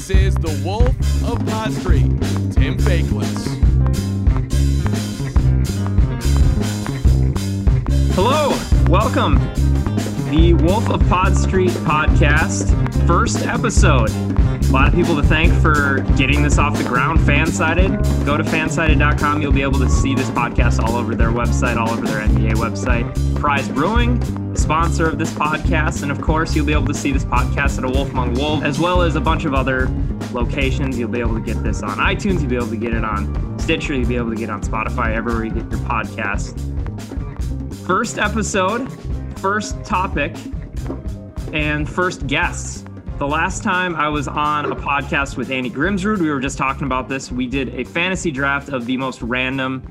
This is the Wolf of Pod Street, Tim Faklis. Hello, welcome. The Wolf of Pod Street podcast, first episode. A lot of people to thank for getting this off the ground. Fansided, go to fansided.com. You'll be able to see this podcast all over their website, all over their NBA website. Prize Brewing, sponsor of this podcast. And of course, you'll be able to see this podcast at a Wolf Among Wolves, as well as a bunch of other locations. You'll be able to get this on iTunes. You'll be able to get it on Stitcher. You'll be able to get it on Spotify, everywhere you get your podcast. First episode, first topic, and first guests. The last time I was on a podcast with Andy Grimsrud, we were just talking about this. We did a fantasy draft of the most random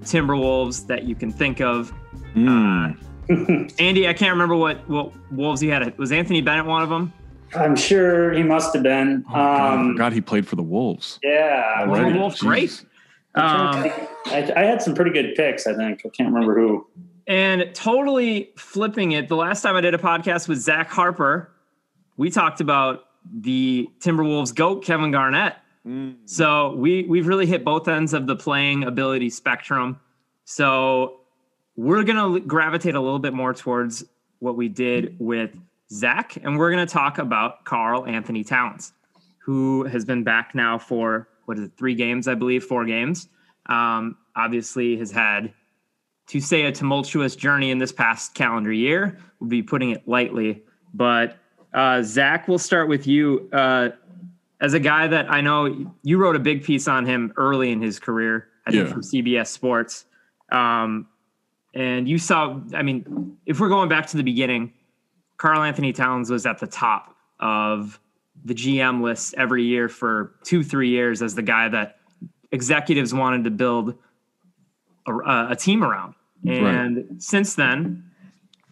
Timberwolves that you can think of. Uh, Andy, I can't remember what, what Wolves he had. It Was Anthony Bennett one of them? I'm sure he must have been. Oh, God, I um, forgot he played for the Wolves. yeah, Well, Already. Wolves, great. Um, I, I had some pretty good picks. I think I can't remember who. and totally flipping it. The last time I did a podcast with Zach Harper, we talked about the Timberwolves goat Kevin Garnett. So we we've really hit both ends of the playing ability spectrum. So we're gonna gravitate a little bit more towards what we did with Zach, and we're gonna talk about Karl-Anthony Towns, who has been back now for what is it, three games, I believe, four games. Um, obviously, has had to say a tumultuous journey in this past calendar year. We'll be putting it lightly, but uh, Zach, we'll start with you. Uh, as a guy that I know you wrote a big piece on him early in his career, I think Yeah. from CBS Sports. Um, and you saw, I mean, if we're going back to the beginning, Karl-Anthony Towns was at the top of the GM list every year for two, three years as the guy that executives wanted to build a, a team around. And since then,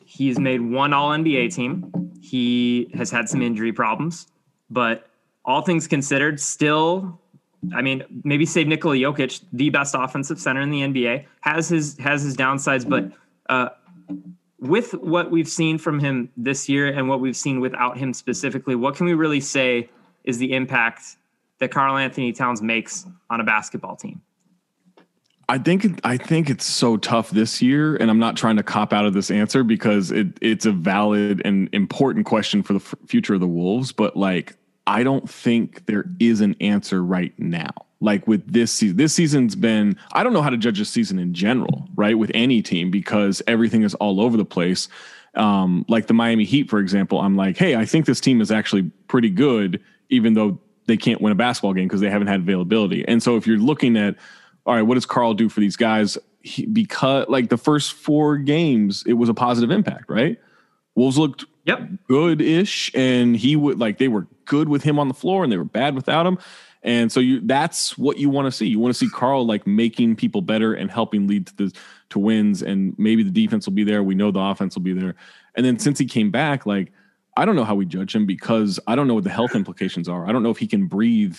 he's made one All NBA team. He has had some injury problems, but all things considered, still, I mean, maybe save Nikola Jokic, the best offensive center in the NBA, has his has his downsides, but uh, with what we've seen from him this year and what we've seen without him specifically, what can we really say is the impact that Karl-Anthony Towns makes on a basketball team? I think I think it's so tough this year, and I'm not trying to cop out of this answer because it it's a valid and important question for the f- future of the Wolves. But like, I don't think there is an answer right now. Like with this season, this season's been I don't know how to judge a season in general, right? With any team because everything is all over the place. Um, like the Miami Heat, for example, I'm like, hey, I think this team is actually pretty good, even though they can't win a basketball game because they haven't had availability. And so if you're looking at all right, what does Karl do for these guys? He, because like the first four games, it was a positive impact, right? Wolves looked Yep. good-ish, and he would like they were good with him on the floor, and they were bad without him. And so you that's what you want to see. You want to see Karl like making people better and helping lead to the to wins, and maybe the defense will be there. We know the offense will be there. And then since he came back, like I don't know how we judge him because I don't know what the health implications are. I don't know if he can breathe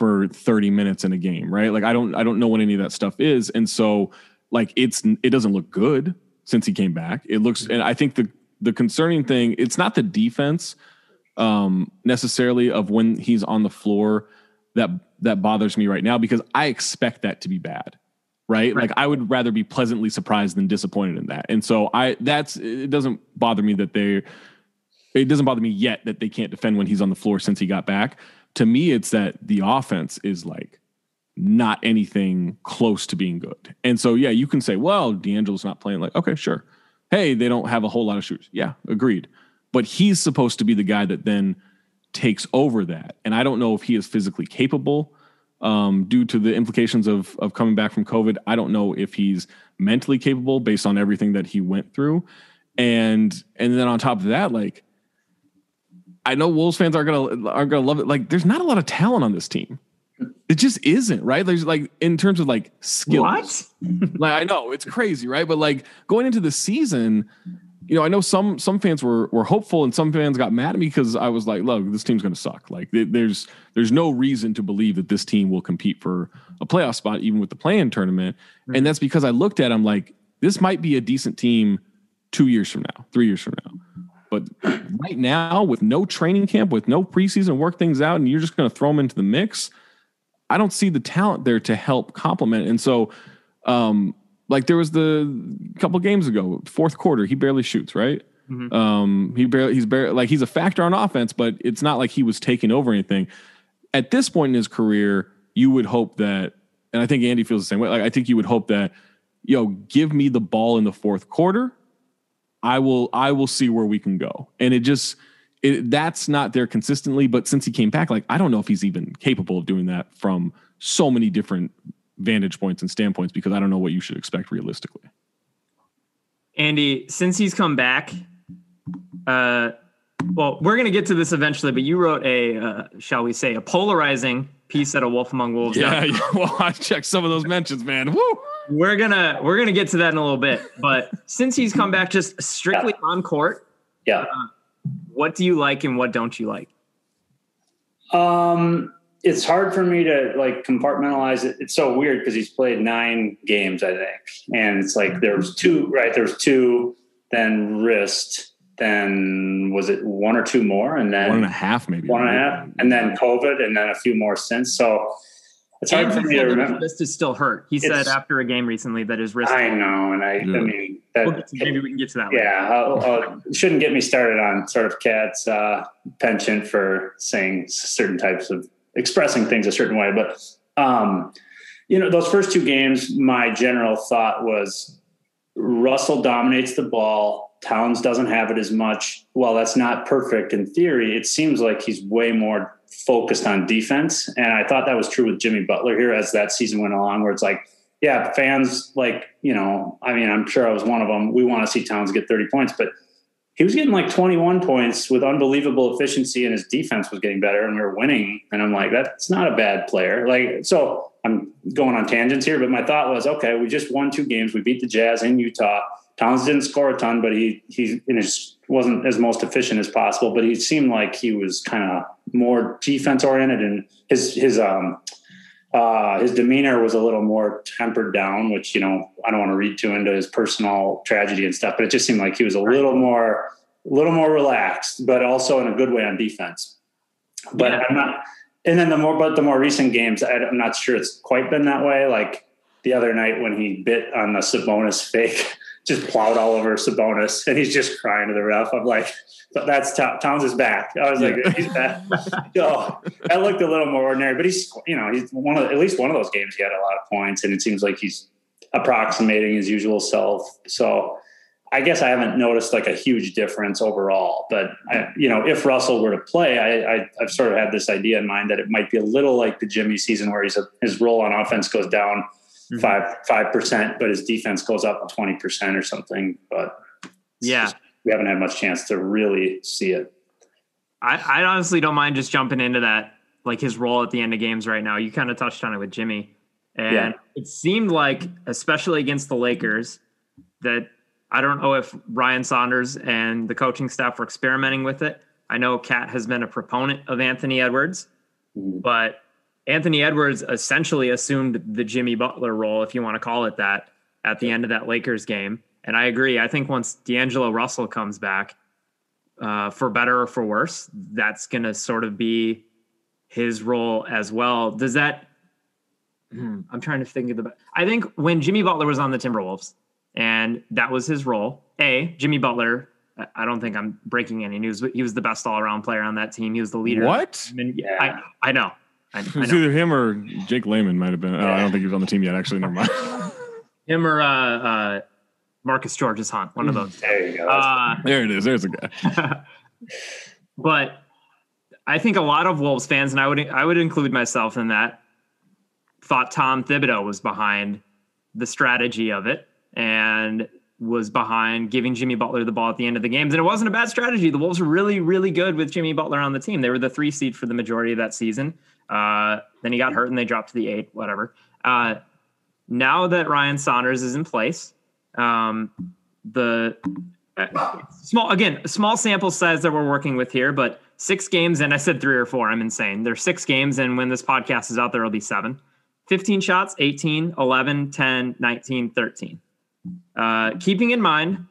for 30 minutes in a game, right? Like I don't I don't know what any of that stuff is. And so like it's it doesn't look good since he came back. It looks and I think the the concerning thing, it's not the defense um necessarily of when he's on the floor that that bothers me right now because I expect that to be bad. Right? Right. Like I would rather be pleasantly surprised than disappointed in that. And so I that's it doesn't bother me that they it doesn't bother me yet that they can't defend when he's on the floor since he got back. To me, it's that the offense is like not anything close to being good. And so, yeah, you can say, well, D'Angelo's not playing like, okay, sure. Hey, they don't have a whole lot of shooters. Yeah, agreed. But he's supposed to be the guy that then takes over that. And I don't know if he is physically capable um, due to the implications of, of coming back from COVID. I don't know if he's mentally capable based on everything that he went through. And and then on top of that, like I know Wolves fans aren't gonna aren't gonna love it. Like, there's not a lot of talent on this team. It just isn't right. There's like in terms of like skills. What? like I know it's crazy, right? But like going into the season, you know, I know some some fans were were hopeful, and some fans got mad at me because I was like, "Look, this team's going to suck. Like, th- there's there's no reason to believe that this team will compete for a playoff spot, even with the play-in tournament." And that's because I looked at them like this might be a decent team two years from now, three years from now. But right now, with no training camp, with no preseason, work things out, and you're just going to throw them into the mix. I don't see the talent there to help complement. And so, um, like there was the couple games ago, fourth quarter, he barely shoots, right? Mhm. Um, he barely, he's barely like he's a factor on offense, but it's not like he was taking over anything. At this point in his career, you would hope that, and I think Andy feels the same way. Like I think you would hope that, yo, give me the ball in the fourth quarter. I will, I will see where we can go. And it just, it, that's not there consistently. But since he came back, like I don't know if he's even capable of doing that from so many different vantage points and standpoints because I don't know what you should expect realistically. Andy, since he's come back, uh, well, we're going to get to this eventually, but you wrote a, uh, shall we say, a polarizing piece at a Wolf Among Wolves. Yeah, yeah. Well, I checked some of those mentions, man. Woo! We're gonna we're gonna get to that in a little bit, but since he's come back just strictly on court, Yeah. what do you like and what don't you like? Um, it's hard for me to like compartmentalize it. It's so weird because he's played nine games, I think, and it's like there was two, right? There was two, then wrist, then was it one or two more, and then One and a half, maybe. one and a half, and then COVID, and then a few more since. So it's hard for me to said that his remember. wrist is still hurt. He said after a game recently that his wrist. I know, and I, Yeah. I mean, that, We'll to- maybe we can get to that. yeah, I'll, I'll, shouldn't get me started on sort of KAT's uh, penchant for saying certain types of expressing things a certain way. But um, you know, those first two games, my general thought was Russell dominates the ball. Towns doesn't have it as much. Well, that's not perfect in theory. It seems like he's way more focused on defense, and I thought that was true with Jimmy Butler here as that season went along, where it's like yeah, fans like, you know, I mean, I'm sure I was one of them. We want to see Towns get 30 points, but he was getting like 21 points with unbelievable efficiency and his defense was getting better and we were winning. And I'm like, that's not a bad player. Like, so I'm going on tangents here, but my thought was, okay, we just won two games. We beat the Jazz in Utah. Towns didn't score a ton, but he, he in his, wasn't as most efficient as possible, but he seemed like he was kind of more defense oriented and his, his, um, uh, his demeanor was a little more tempered down, which you know I don't want to read too into his personal tragedy and stuff, but it just seemed like he was a little more, a little more relaxed, but also in a good way on defense. But Yeah. I'm not. And then the more, but the more recent games, I, I'm not sure it's quite been that way. Like the other night when he bit on the Sabonis fake, just plowed all over Sabonis, and he's just crying to the ref. I'm like, that's Tow- Towns is back. I was like, he's back. oh, that looked a little more ordinary, but he's you know he's one of at least one of those games he had a lot of points, and it seems like he's approximating his usual self. So I guess I haven't noticed like a huge difference overall. But I, you know, if Russell were to play, I, I I've sort of had this idea in mind that it might be a little like the Jimmy season where he's a, his role on offense goes down. Five five percent, but his defense goes up twenty percent or something. But Yeah. just- we haven't had much chance to really see it. I, I honestly don't mind just jumping into that, like his role at the end of games right now. You kind of touched on it with Jimmy. And Yeah. it seemed like, especially against the Lakers, that I don't know if Ryan Saunders and the coaching staff were experimenting with it. I know KAT has been a proponent of Anthony Edwards, Mhm. but Anthony Edwards essentially assumed the Jimmy Butler role, if you want to call it that, at the end of that Lakers game. And I agree. I think once D'Angelo Russell comes back, uh, for better or for worse, that's going to sort of be his role as well. Does that? Hmm, I'm trying to think of the. I think when Jimmy Butler was on the Timberwolves, and that was his role. A Jimmy Butler. I- I don't think I'm breaking any news, but he was the best all around player on that team. He was the leader. What? I, mean, Yeah. I, I know. I, It was know. either him or Jake Layman might have been. Oh, I don't think he was on the team yet. Actually, never mind. Him or uh, uh, Marcus Georges-Hunt, one of those. There you go. Uh, there it is. There's a guy. but I think a lot of Wolves fans, and I would I would include myself in that, thought Tom Thibodeau was behind the strategy of it and was behind giving Jimmy Butler the ball at the end of the games. And it wasn't a bad strategy. The Wolves were really, really good with Jimmy Butler on the team. They were the three seed for the majority of that season. Uh, then he got hurt and they dropped to the eight, whatever. Uh, now that Ryan Saunders is in place, um, the uh, small again small sample size that we're working with here but six games and i said three or four i'm insane there's six games and when this podcast is out there will be seven 15 shots 18 11 10 19 13 uh, keeping in mind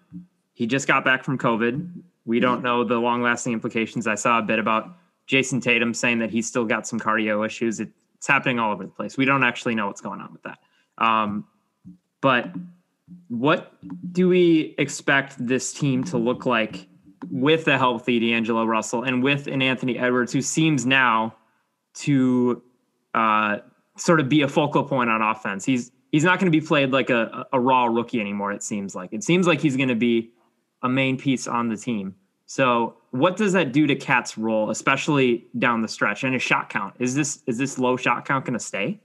he just got back from covid We don't know the long lasting implications. I saw a bit about Jayson Tatum saying that he's still got some cardio issues. It, it's happening all over the place. We don't actually know what's going on with that. Um, but what do we expect this team to look like with a healthy D'Angelo Russell and with an Anthony Edwards who seems now to uh, sort of be a focal point on offense? He's he's not going to be played like a, a raw rookie anymore. It seems like it seems like he's going to be a main piece on the team. So, what does that do to KAT's role, especially down the stretch and his shot count? Is this is this low shot count going to stay?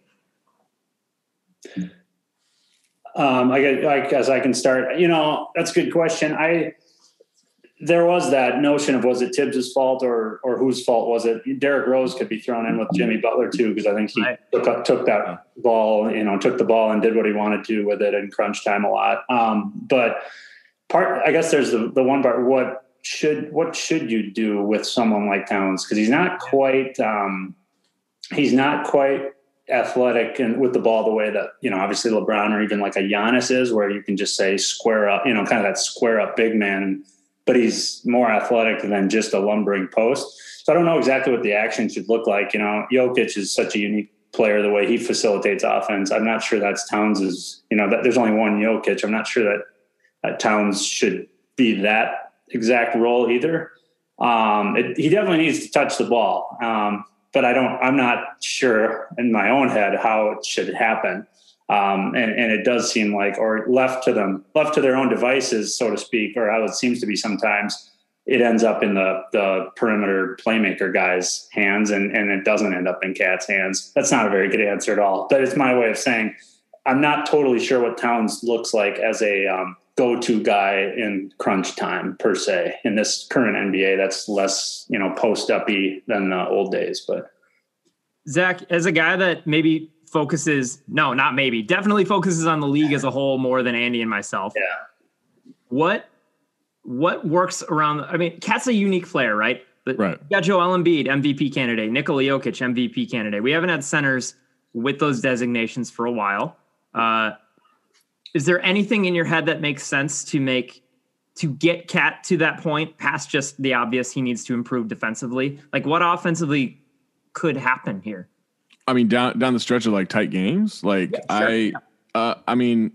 Um, I, I guess I can start. You know, that's a good question. I there was that notion of was it Thibs's fault or or whose fault was it? Derrick Rose could be thrown in with Jimmy Butler too because I think he right. took took that ball, you know, took the ball and did what he wanted to with it in crunch time a lot. Um, but part, I guess there's the the one part. What should what should you do with someone like Towns because he's not quite um, he's not quite athletic and with the ball the way that you know obviously LeBron or even like a Giannis is, where you can just say square up, you know, kind of that square up big man, but he's more athletic than just a lumbering post. So I don't know exactly what the action should look like. You know, Jokic is such a unique player the way he facilitates offense. I'm not sure that's Towns is you know that there's only one Jokic. I'm not sure that, that Towns should be that exact role either. Um, it, he definitely needs to touch the ball. Um, but I don't, I'm not sure in my own head how it should happen. Um, and, and it does seem like, or left to them, left to their own devices, so to speak, or how it seems to be sometimes, it ends up in the the perimeter playmaker guy's hands, and and it doesn't end up in KAT's hands. That's not a very good answer at all. But it's my way of saying I'm not totally sure what Towns looks like as a um, go-to guy in crunch time per se in this current NBA. That's less, you know, post uppy than the old days. But Zach, as a guy that maybe focuses, no, not maybe, definitely focuses on the league as a whole more than Andy and myself. Yeah. What what works around? I mean, KAT's a unique player, right? But right. You got Joel Embiid, MVP candidate, Nikola Jokic, MVP candidate. We haven't had centers with those designations for a while. Uh, is there anything in your head that makes sense to make to get KAT to that point past just the obvious he needs to improve defensively? Like what offensively could happen here? I mean, down down the stretch of like tight games, like yeah, sure. I, uh, I mean,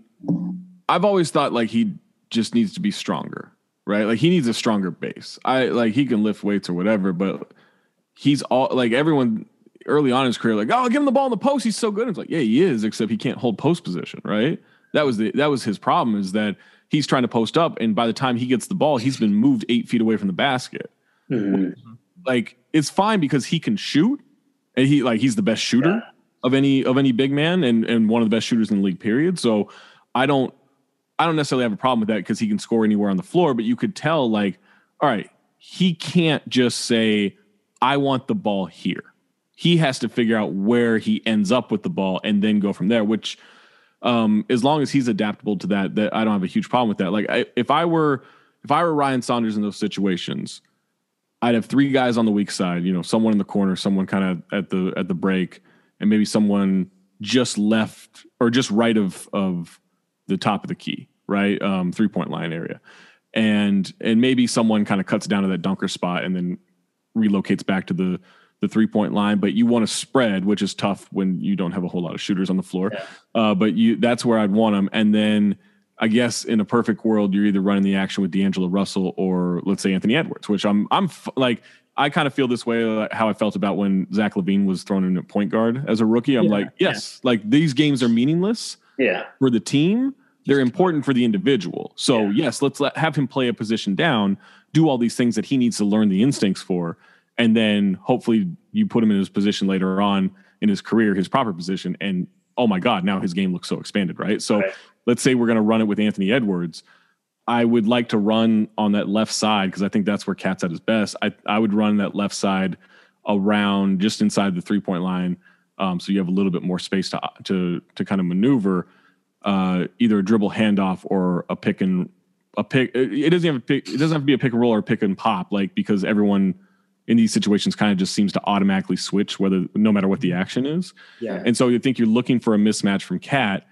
I've always thought like he just needs to be stronger, right? Like he needs a stronger base. I like he can lift weights or whatever, but he's all like everyone early on in his career, like, oh, give him the ball in the post. He's so good. It's like, yeah, he is, except he can't hold post position, right? That was the that was his problem is that he's trying to post up, and by the time he gets the ball, he's been moved eight feet away from the basket. Mm-hmm. Like it's fine because he can shoot, and he like he's the best shooter yeah. of any of any big man, and and one of the best shooters in the league. Period. So I don't I don't necessarily have a problem with that because he can score anywhere on the floor, but you could tell like, all right, he can't just say I want the ball here. He has to figure out where he ends up with the ball and then go from there, which um, as long as he's adaptable to that, that I don't have a huge problem with that. Like I, if I were if I were Ryan Saunders in those situations, I'd have three guys on the weak side. You know, someone in the corner, someone kind of at the at the break, and maybe someone just left or just right of of the top of the key, right, um, three point line area, and and maybe someone kind of cuts down to that dunker spot and then relocates back to the the three point line, but you want to spread, which is tough when you don't have a whole lot of shooters on the floor. Yeah. Uh, but you that's where I'd want them. And then I guess in a perfect world, you're either running the action with D'Angelo Russell or let's say Anthony Edwards, which I'm I'm f- like I kind of feel this way like how I felt about when Zach LaVine was thrown in at point guard as a rookie. I'm yeah. like, yes, yeah. like these games are meaningless. Yeah. For the team, they're important for the individual. So yes, let's let have him play a position down, do all these things that he needs to learn the instincts for and then hopefully you put him in his position later on in his career, his proper position, and oh my God, now his game looks so expanded, right? So right. let's say we're going to run it with Anthony Edwards. I would like to run on that left side because I think that's where KAT's at his best. I I would run that left side around just inside the three point line, um, so you have a little bit more space to to to kind of maneuver uh, either a dribble handoff or a pick and a pick. It doesn't have to pick, it doesn't have to be a pick and roll or a pick and pop, like because everyone in these situations kind of just seems to automatically switch whether no matter what the action is. Yeah. And so you think you're looking for a mismatch from KAT,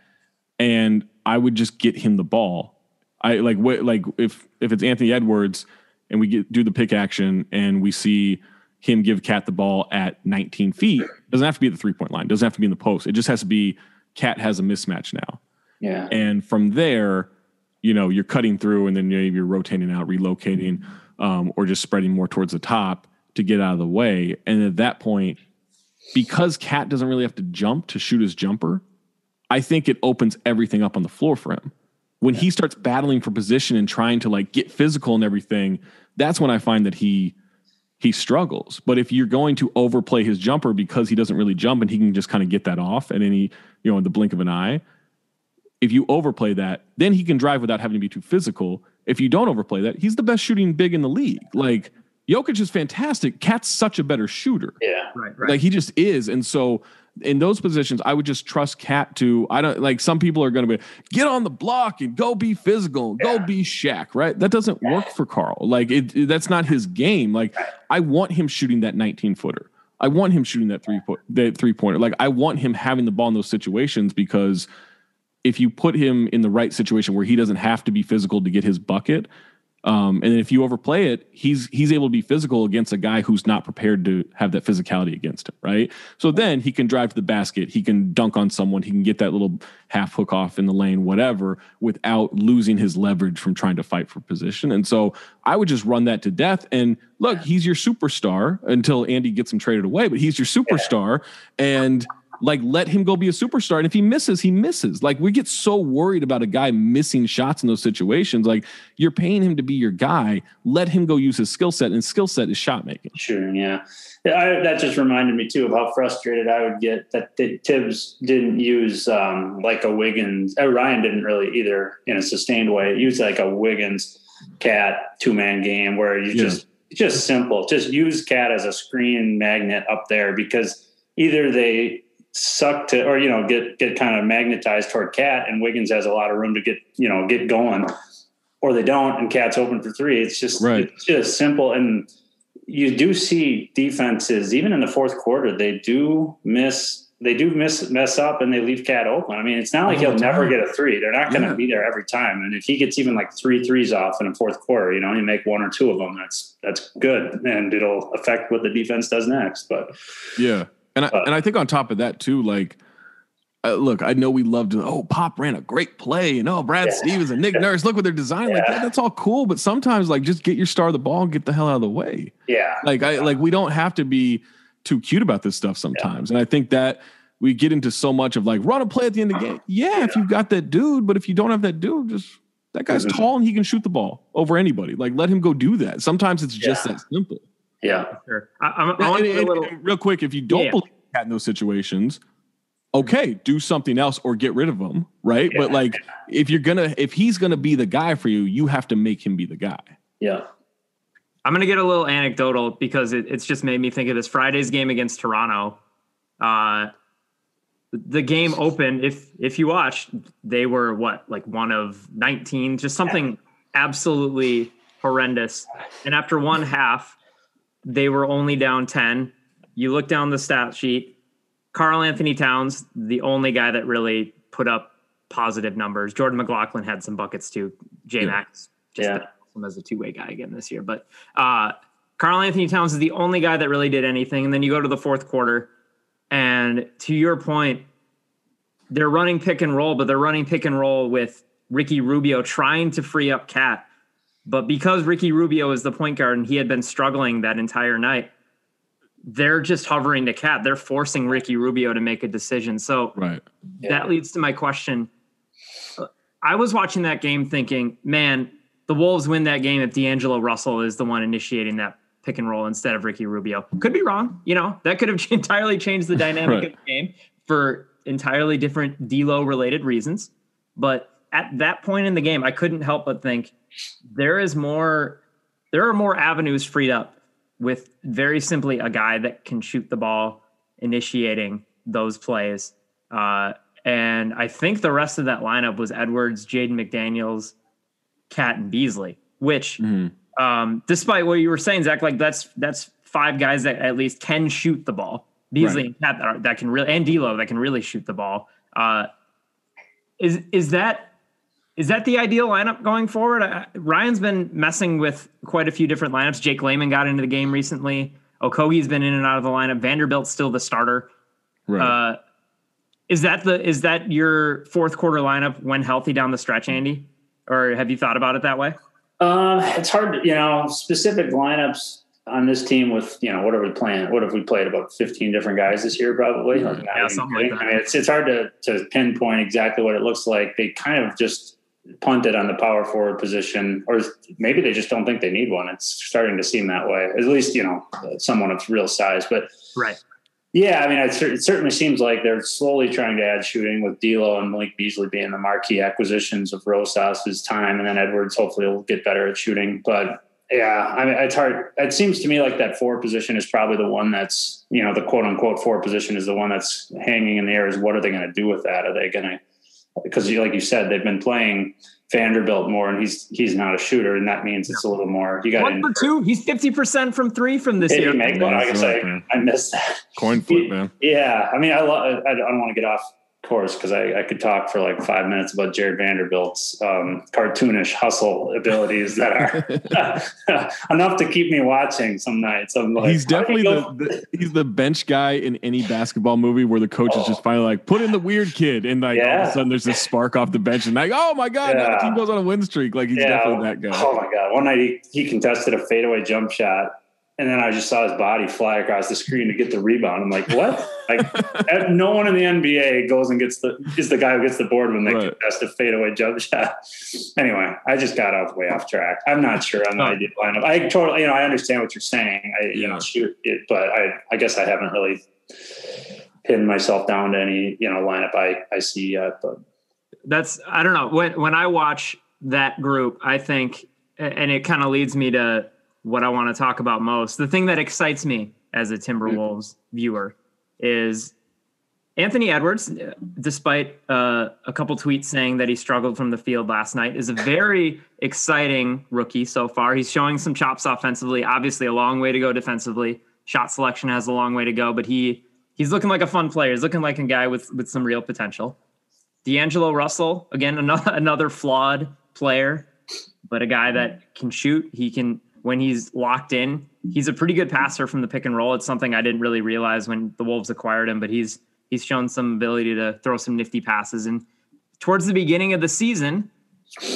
and I would just get him the ball. I like what like if if it's Anthony Edwards and we get do the pick action and we see him give KAT the ball at 19 feet. Doesn't have to be at the three point line. Doesn't have to be in the post. It just has to be KAT has a mismatch now. Yeah. And from there, you know, you're cutting through and then maybe you're rotating out, relocating, um, or just spreading more towards the top to get out of the way. And at that point, because KAT doesn't really have to jump to shoot his jumper, I think it opens everything up on the floor for him. When he starts battling for position and trying to like get physical and everything, that's when I find that he he struggles. But if you're going to overplay his jumper because he doesn't really jump and he can just kind of get that off at any, you know, in the blink of an eye, if you overplay that, then he can drive without having to be too physical. If you don't overplay that, he's the best shooting big in the league. Like Jokic is fantastic. KAT's such a better shooter. Yeah. Right, right. Like he just is. And so in those positions, I would just trust KAT to I don't like some people are gonna be get on the block and go be physical, go Yeah. be Shaq, right? That doesn't work for Karl. Like it, it- that's not his game. Like I want him shooting that 19 footer. I want him shooting that three foot that three pointer. Like I want him having the ball in those situations because if you put him in the right situation where he doesn't have to be physical to get his bucket, um, and if you overplay it, he's he's able to be physical against a guy who's not prepared to have that physicality against him, right? So then he can drive to the basket, he can dunk on someone, he can get that little half hook off in the lane, whatever, without losing his leverage from trying to fight for position. And so I would just run that to death. And look, he's your superstar until Andy gets him traded away, but he's your superstar, and like let him go be a superstar and if he misses he misses like we get so worried about a guy missing shots in those situations like you're paying him to be your guy let him go use his skill set and skill set is shot making Shooting, yeah. I, that just reminded me too of how frustrated I would get that the Thibs didn't use um, like a Wiggins. Uh, Ryan didn't really either in a sustained way. Use like a Wiggins KAT two man game where you Yeah. just just simple. Just use KAT as a screen magnet up there because either they suck to or you know get get kind of magnetized toward KAT and Wiggins has a lot of room to get you know get going. Or they don't and KAT's open for three. It's just Right. it's just simple. And you do see defenses even in the fourth quarter they do miss they do miss mess up and they leave KAT open. I mean it's not like All he'll never get a three. They're not going to Yeah. be there every time. And if he gets even like three threes off in a fourth quarter you know you make one or two of them that's that's good. And it'll affect what the defense does next but yeah and I, But- and I think on top of that too like uh, look i know we love to oh pop ran a great play and oh brad Yeah. stevens and nick nurse look what they're designing like that, that's all cool but sometimes like just get your star of the ball and get the hell out of the way yeah like I like we don't have to be too cute about this stuff sometimes. And I think that we get into so much of like run a play at the end of the game. Yeah, if you've got that dude, but if you don't have that dude, just that guy's Mhm. tall and he can shoot the ball over anybody. Like let him go do that. Sometimes it's just Yeah. that simple. Yeah Sure. I, I'm, I want And- to and- a little. real quick, if you don't Yeah. believe KAT in those situations, okay, do something else or get rid of him, right? But like if you're gonna if he's gonna be the guy for you, you have to make him be the guy. yeah I'm gonna get a little anecdotal because it, it's just made me think of this Friday's game against Toronto. Uh, the game opened. If if you watched, they were what like one of 19, just something absolutely horrendous. And after one half, they were only down 10. You look down the stat sheet. Karl-Anthony Towns, the only guy that really put up positive numbers. Jordan McLaughlin had some buckets too. J Max just Yeah. as a two way guy again this year. But uh, Karl-Anthony Towns is the only guy that really did anything. And then you go to the fourth quarter, and to your point, they're running pick and roll, but they're running pick and roll with Ricky Rubio trying to free up KAT. But because Ricky Rubio is the point guard and he had been struggling that entire night, they're just hovering the KAT. They're forcing Ricky Rubio to make a decision. So Right. that leads to my question. I was watching that game thinking, man, the Wolves win that game if D'Angelo Russell is the one initiating that pick and roll instead of Ricky Rubio. Could be wrong. You know, that could have entirely changed the dynamic Right. of the game for entirely different D-Lo related reasons. But at that point in the game, I couldn't help but think there is more, there are more avenues freed up with very simply a guy that can shoot the ball, initiating those plays. Uh, and I think the rest of that lineup was Edwards, Jaden McDaniels, KAT, and Beasley. Which, Mhm. um, despite what you were saying, Zach, like that's that's five guys that at least can shoot the ball. Beasley Right. and KAT that, are, that can really, and D'Lo that can really shoot the ball. Uh, is is that is that the ideal lineup going forward? Uh, Ryan's been messing with quite a few different lineups. Jake Layman got into the game recently. Okogie's been in and out of the lineup. Vanderbilt's still the starter. Right. Uh, is that the is that your fourth quarter lineup when healthy down the stretch, Andy? Or have you thought about it that way? Um, it's hard, to, you know, specific lineups on this team with, you know, what are we playing? What have we played about 15 different guys this year, probably? Like, Yeah, something like that. I mean, it's, it's hard to, to pinpoint exactly what it looks like. They kind of just punted on the power forward position, or maybe they just don't think they need one. It's starting to seem that way, at least, you know, someone of real size, but Right. yeah, I mean, it, certainly seems like they're slowly trying to add shooting with D'Lo and Malik Beasley being the marquee acquisitions of Rosas's time, and then Edwards hopefully will get better at shooting. But yeah, I mean, it's hard. It seems to me like that four position is probably the one that's you know the quote unquote four position is the one that's hanging in the air. Is what are they going to do with that? Are they going to because like you said, they've been playing Vanderbilt more, and he's he's not a shooter, and that means it's a little more. You got One for two. He's fifty percent from three from this Did year. he make one? I guess I. I missed that. Coin flip, man. Yeah, I mean, I love. I don't want to get off course because I, I could talk for like five minutes about Jarred Vanderbilt's um, cartoonish hustle abilities that are enough to keep me watching some nights. I'm like, he's definitely the, the he's the bench guy in any basketball movie where the coach is just finally like put in the weird kid and like all of a sudden there's this spark off the bench and like oh my god now the team goes on a win streak like he's Yeah. definitely that guy. Oh my god! One night he, he contested a fadeaway jump shot, and then I just saw his body fly across the screen to get the rebound. I'm like, what? like, no one in the NBA goes and gets the is the guy who gets the board when they Right. contest a fadeaway jump shot. Anyway, I just got off way off track. I'm not sure on the Oh. ideal lineup. I totally, you know, I understand what you're saying. I, you Yeah. know, shoot it, but I, I guess I haven't really pinned myself down to any, you know, lineup I, I see yet. But that's I don't know when when I watch that group, I think, and it kind of leads me to what I want to talk about most. The thing that excites me as a Timberwolves viewer is Anthony Edwards, despite uh, a couple tweets saying that he struggled from the field last night, is a very exciting rookie so far. He's showing some chops offensively. Obviously, a long way to go defensively. Shot selection has a long way to go, but he he's looking like a fun player. He's looking like a guy with with some real potential. D'Angelo Russell, again, another another flawed player, but a guy that can shoot. He can when he's locked in. He's a pretty good passer from the pick and roll. It's something I didn't really realize when the Wolves acquired him, but he's he's shown some ability to throw some nifty passes. And towards the beginning of the season,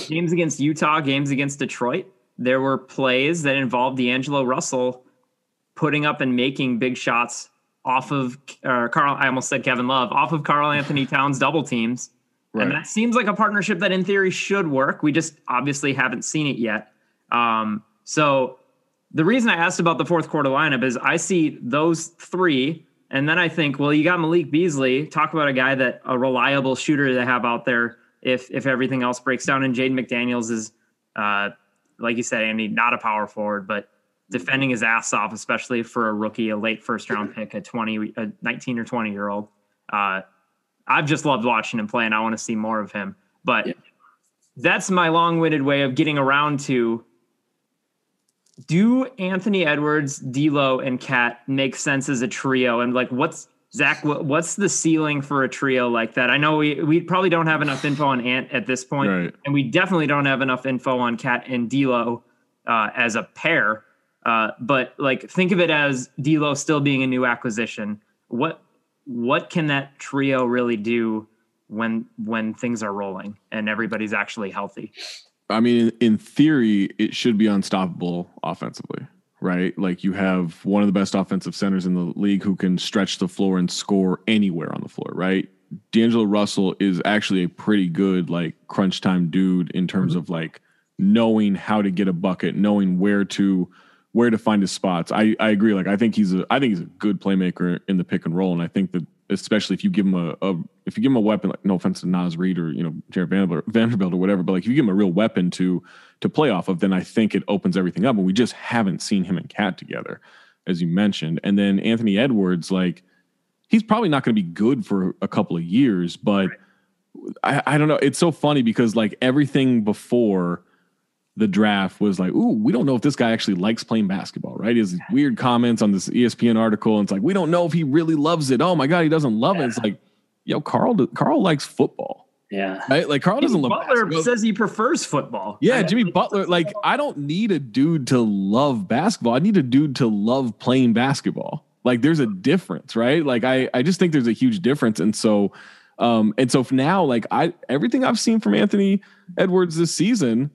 games against Utah, games against Detroit, there were plays that involved D'Angelo Russell putting up and making big shots off of uh, Karl. I almost said Kevin Love off of Karl-Anthony Towns double teams. Right. And that seems like a partnership that in theory should work. We just obviously haven't seen it yet. Um, so the reason I asked about the fourth quarter lineup is I see those three, and then I think, well, you got Malik Beasley. Talk about a guy that a reliable shooter to have out there if if everything else breaks down. And Jaden McDaniels is, uh, like you said, Andy, not a power forward, but defending his ass off, especially for a rookie, a late first round pick, a twenty, a nineteen or twenty year old. Uh, I've just loved watching him play, and I want to see more of him. But that's my long-winded way of getting around to do Anthony Edwards, D'Lo, and KAT make sense as a trio? And like, what's Zach? what- What's the ceiling for a trio like that? I know we we probably don't have enough info on Ant at this point, Right. and we definitely don't have enough info on KAT and D'Lo uh, as a pair. Uh, but like, think of it as D'Lo still being a new acquisition. What what can that trio really do when when things are rolling and everybody's actually healthy? I mean, in, theory, it should be unstoppable offensively, right? Like you have one of the best offensive centers in the league who can stretch the floor and score anywhere on the floor, right? D'Angelo Russell is actually a pretty good like crunch time dude in terms of like knowing how to get a bucket, knowing where to where to find his spots. I, I agree. Like I think he's a I think he's a good playmaker in the pick and roll, and I think that especially if you give him a, a if you give him a weapon, like no offense to Naz Reid or you know Jarred Vanderbilt, Vanderbilt or whatever, but like if you give him a real weapon to to play off of, then I think it opens everything up. And we just haven't seen him and KAT together, as you mentioned. And then Anthony Edwards, like he's probably not going to be good for a couple of years, but I, I don't know. It's so funny because like everything before the draft was like, ooh, we don't know if this guy actually likes playing basketball, right? His weird comments on this ESPN article, and it's like, we don't know if he really loves it. Oh my God, he doesn't love it. It's like, yo, Karl, Karl likes football. Yeah. right? Like Karl doesn't love Butler basketball. says he prefers football. Yeah, I- Jimmy Butler. Like, I don't need a dude to love basketball. I need a dude to love playing basketball. Like, there's a difference, right? Like, I I just think there's a huge difference, and so, um, and so now, like, I everything I've seen from Anthony Edwards this season,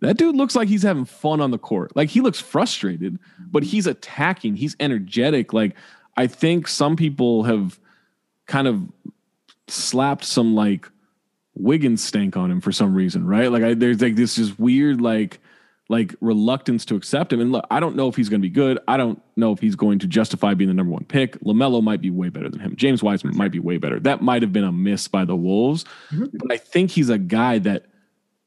that dude looks like he's having fun on the court. Like, he looks frustrated, but he's attacking. He's energetic. Like, I think some people have kind of slapped some like Wiggins stank on him for some reason, right? Like I, there's like this just weird like like reluctance to accept him. And look, I don't know if he's going to be good. I don't know if he's going to justify being the number one pick. LaMelo might be way better than him. James Wiseman might be way better. That might have been a miss by the Wolves, mm-hmm. but I think he's a guy that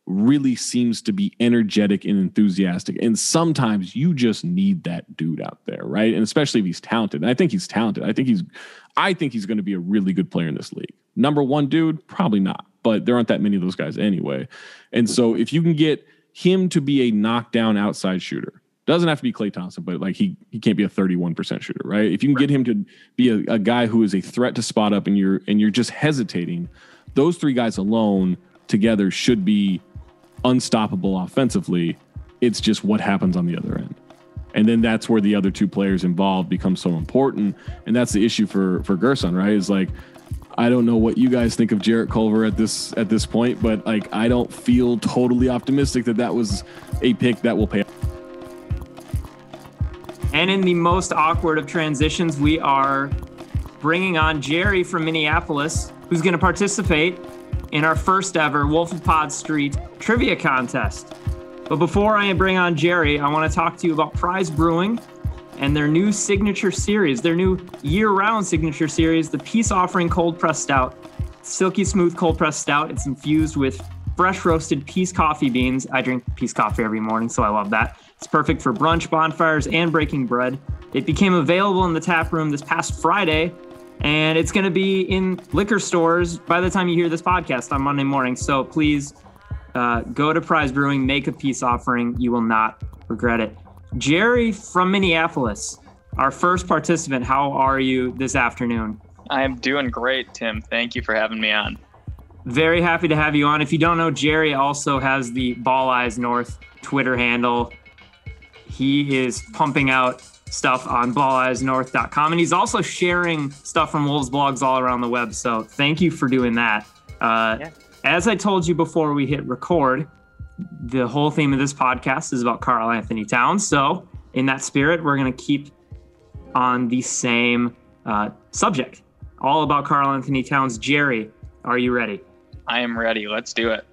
really seems to be energetic and enthusiastic. And sometimes you just need that dude out there, right? And especially if he's talented. And I think he's talented. I think he's I think he's going to be a really good player in this league. Number one dude, probably not, but there aren't that many of those guys anyway. And so if you can get him to be a knockdown outside shooter, doesn't have to be Klay Thompson, but like he he can't be a 31% shooter, right? If you can get him to be a, a guy who is a threat to spot up and you're and you're just hesitating, those three guys alone together should be unstoppable offensively. It's just what happens on the other end. And then that's where the other two players involved become so important. And that's the issue for for Gersson, right? Is like I don't know what you guys think of Jarrett Culver at this at this point, but like I don't feel totally optimistic that that was a pick that will pay. And in the most awkward of transitions, we are bringing on Jerry from Minneapolis, who's going to participate in our first ever Wolf of Pod Street trivia contest. But before I bring on Jerry, I want to talk to you about Prize Brewing and their new signature series, their new year round signature series, the Peace Offering Cold Pressed Stout. Silky smooth cold pressed stout. It's infused with fresh roasted peace coffee beans. I drink peace coffee every morning, so I love that. It's perfect for brunch, bonfires, and breaking bread. It became available in the tap room this past Friday, and it's going to be in liquor stores by the time you hear this podcast on Monday morning. So please uh, go to Prize Brewing, make a peace offering. You will not regret it. Jerry from Minneapolis, our first participant. How are you this afternoon? I am doing great, Tim. Thank you for having me on. Very happy to have you on. If you don't know, Jerry also has the Ball Eyes North Twitter handle. He is pumping out stuff on balleyesnorth.com and he's also sharing stuff from Wolves blogs all around the web. So thank you for doing that. Uh, Yeah. As I told you before we hit record, the whole theme of this podcast is about Karl-Anthony Towns. So, in that spirit, we're going to keep on the same uh, subject, all about Karl-Anthony Towns. Jerry, are you ready? I am ready. Let's do it.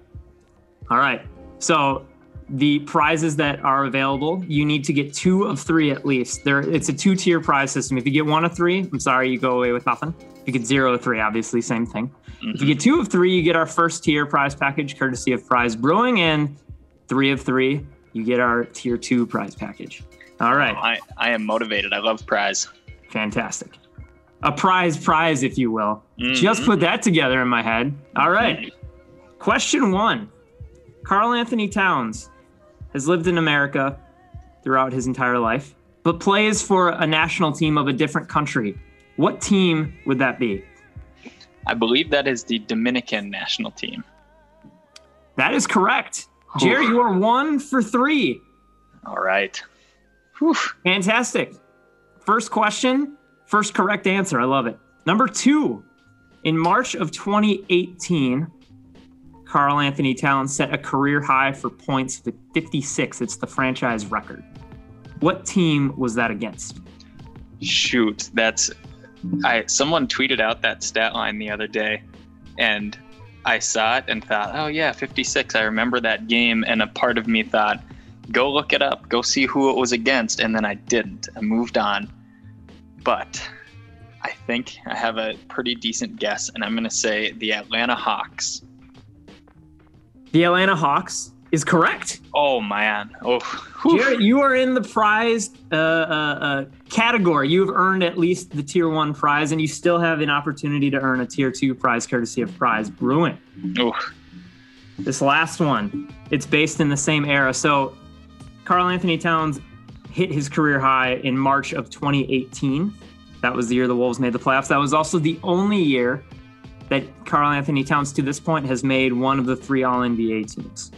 All right. So the prizes that are available, you need to get two of three at least. There, it's a two-tier prize system. If you get one of three, I'm sorry, you go away with nothing. If you get zero of three, obviously same thing. If you get two of three, you get our first tier prize package, courtesy of Prize Brewing, and three of three, you get our tier two prize package. All right. I, I am motivated. I love prize. Fantastic. A prize prize, if you will. Mhm. Just put that together in my head. All right. Question one Karl-Anthony Towns has lived in America throughout his entire life, but plays for a national team of a different country. What team would that be? I believe that is the Dominican national team. That is correct. Jerry, you are one for three. All right. Whew. Fantastic. First question, first correct answer. I love it. Number two, in March of 2018, Karl-Anthony Towns set a career high for points with 56. It's the franchise record. What team was that against? Shoot, that's I someone tweeted out that stat line the other day and I saw it and thought, "Oh yeah, 56. I remember that game." And a part of me thought, "Go look it up. Go see who it was against." And then I didn't. I moved on. But I think I have a pretty decent guess and I'm going to say the Atlanta Hawks. The Atlanta Hawks is correct. Oh man. Oh. Jerry, you are in the prize uh, uh, uh, category. You've earned at least the tier one prize, and you still have an opportunity to earn a tier two prize courtesy of Prize Brewing. Ooh. This last one, it's based in the same era. So, Karl-Anthony Towns hit his career high in March of 2018. That was the year the Wolves made the playoffs. That was also the only year that Karl-Anthony Towns to this point has made one of the three All NBA teams.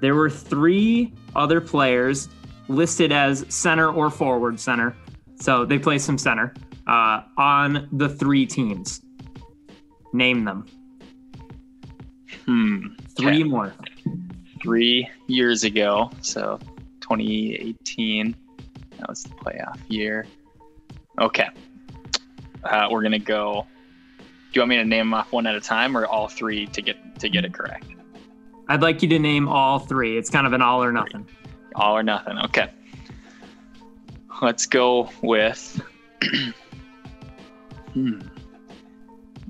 There were three other players listed as center or forward center, so they play some center uh, on the three teams. Name them. Hmm. Three Okay. more. Three years ago, so 2018. That was the playoff year. Okay. Uh, we're gonna go. Do you want me to name them off one at a time, or all three to get to get it correct? I'd like you to name all three. It's kind of an all or nothing. All or nothing. Okay. Let's go with hmm.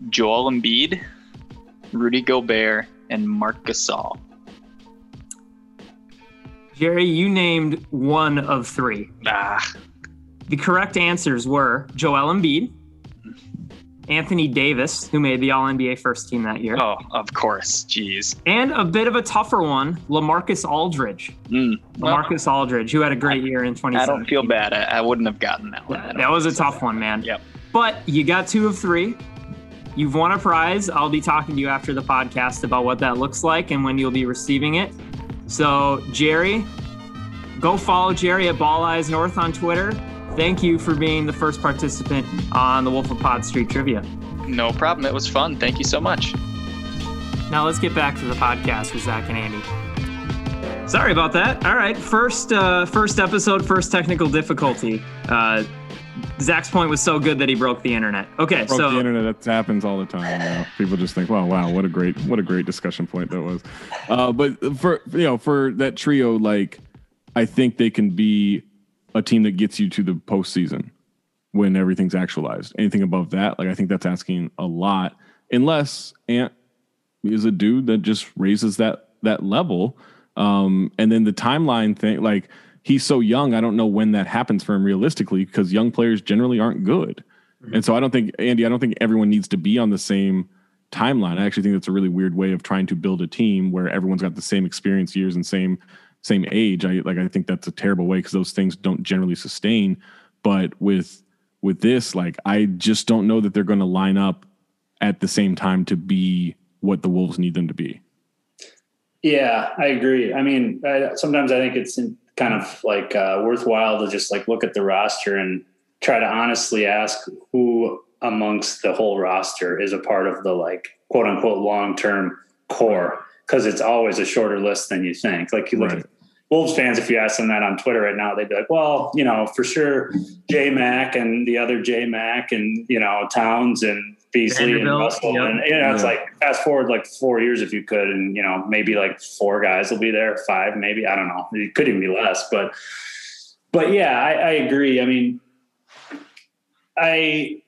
Joel Embiid, Rudy Gobert, and Marc Gasol. Jerry, you named one of three. Ah, The correct answers were Joel Embiid, Anthony Davis, who made the All NBA first team that year, oh, of course. Jeez. and a bit of a tougher one, Lamarcus Aldridge. Mm. Well, Lamarcus Aldridge, who had a great year in 2017. I don't feel bad. I, I wouldn't have gotten that one. Yeah, that was a tough one, man. Yep. But you got two of three. You've won a prize. I'll be talking to you after the podcast about what that looks like and when you'll be receiving it. So, Jerry, go follow Jerry at Ball Eyes North on Twitter. Thank you for being the first participant on the Wolf of Pod Street Trivia. No problem. It was fun. Thank you so much. Now let's get back to the podcast with Zach and Andy. Sorry about that. All right, first uh, first episode, first technical difficulty. Uh, Zach's point was so good that he broke the internet. Okay, Broke so the internet. That happens all the time. You know? People just think, "Wow, wow, what a great, what a great discussion point that was." Uh, but for you know, for that trio, like I think they can be a team that gets you to the postseason when everything's actualized. Anything above that, like I think that's asking a lot. Unless Ant is a dude that just raises that that level, um, and then the timeline thing, like he's so young, I don't know when that happens for him realistically because young players generally aren't good. And so I don't think Andy, I don't think everyone needs to be on the same timeline. I actually think that's a really weird way of trying to build a team where everyone's got the same experience years and same same age. I like I think that's a terrible way because those things don't generally sustain. But with with this, like I just don't know that they're going to line up at the same time to be what the Wolves need them to be. Yeah, I agree. I mean, I, sometimes I think it's in, kind of like uh, worthwhile to just like look at the roster and try to honestly ask who amongst the whole roster is a part of the like quote unquote long term core because it's always a shorter list than you think. Like you look Right. at Wolves fans, if you ask them that on Twitter right now, they'd be like, well, you know, for sure, J Mac and the other J Mac and, you know, Towns and Beasley and Russell. yep. And, you know, it's Yeah. like fast forward like four years if you could, and, you know, maybe like four guys will be there, five, maybe. I don't know. It could even be less. But, but yeah, I, I agree. I mean, I,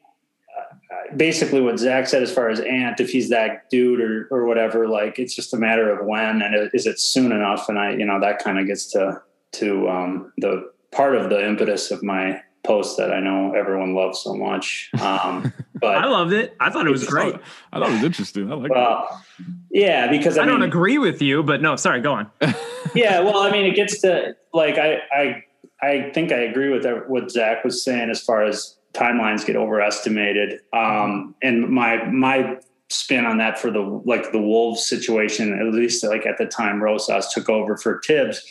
basically what Zach said as far as Ant, if he's that dude or or whatever, like it's just a matter of when and is it soon enough? And I, you know, that kind of gets to to um, the part of the impetus of my post that I know everyone loves so much. Um, I loved it. I thought it was great. I thought it was interesting. I like that. well, yeah, because I, I don't agree with you, but no, sorry, go on. yeah, well, I mean, it gets to like I I I think I agree with what Zach was saying as far as timelines get overestimated. Um, and my my spin on that for the like the Wolves situation, at least like at the time Rosas took over for Thibs,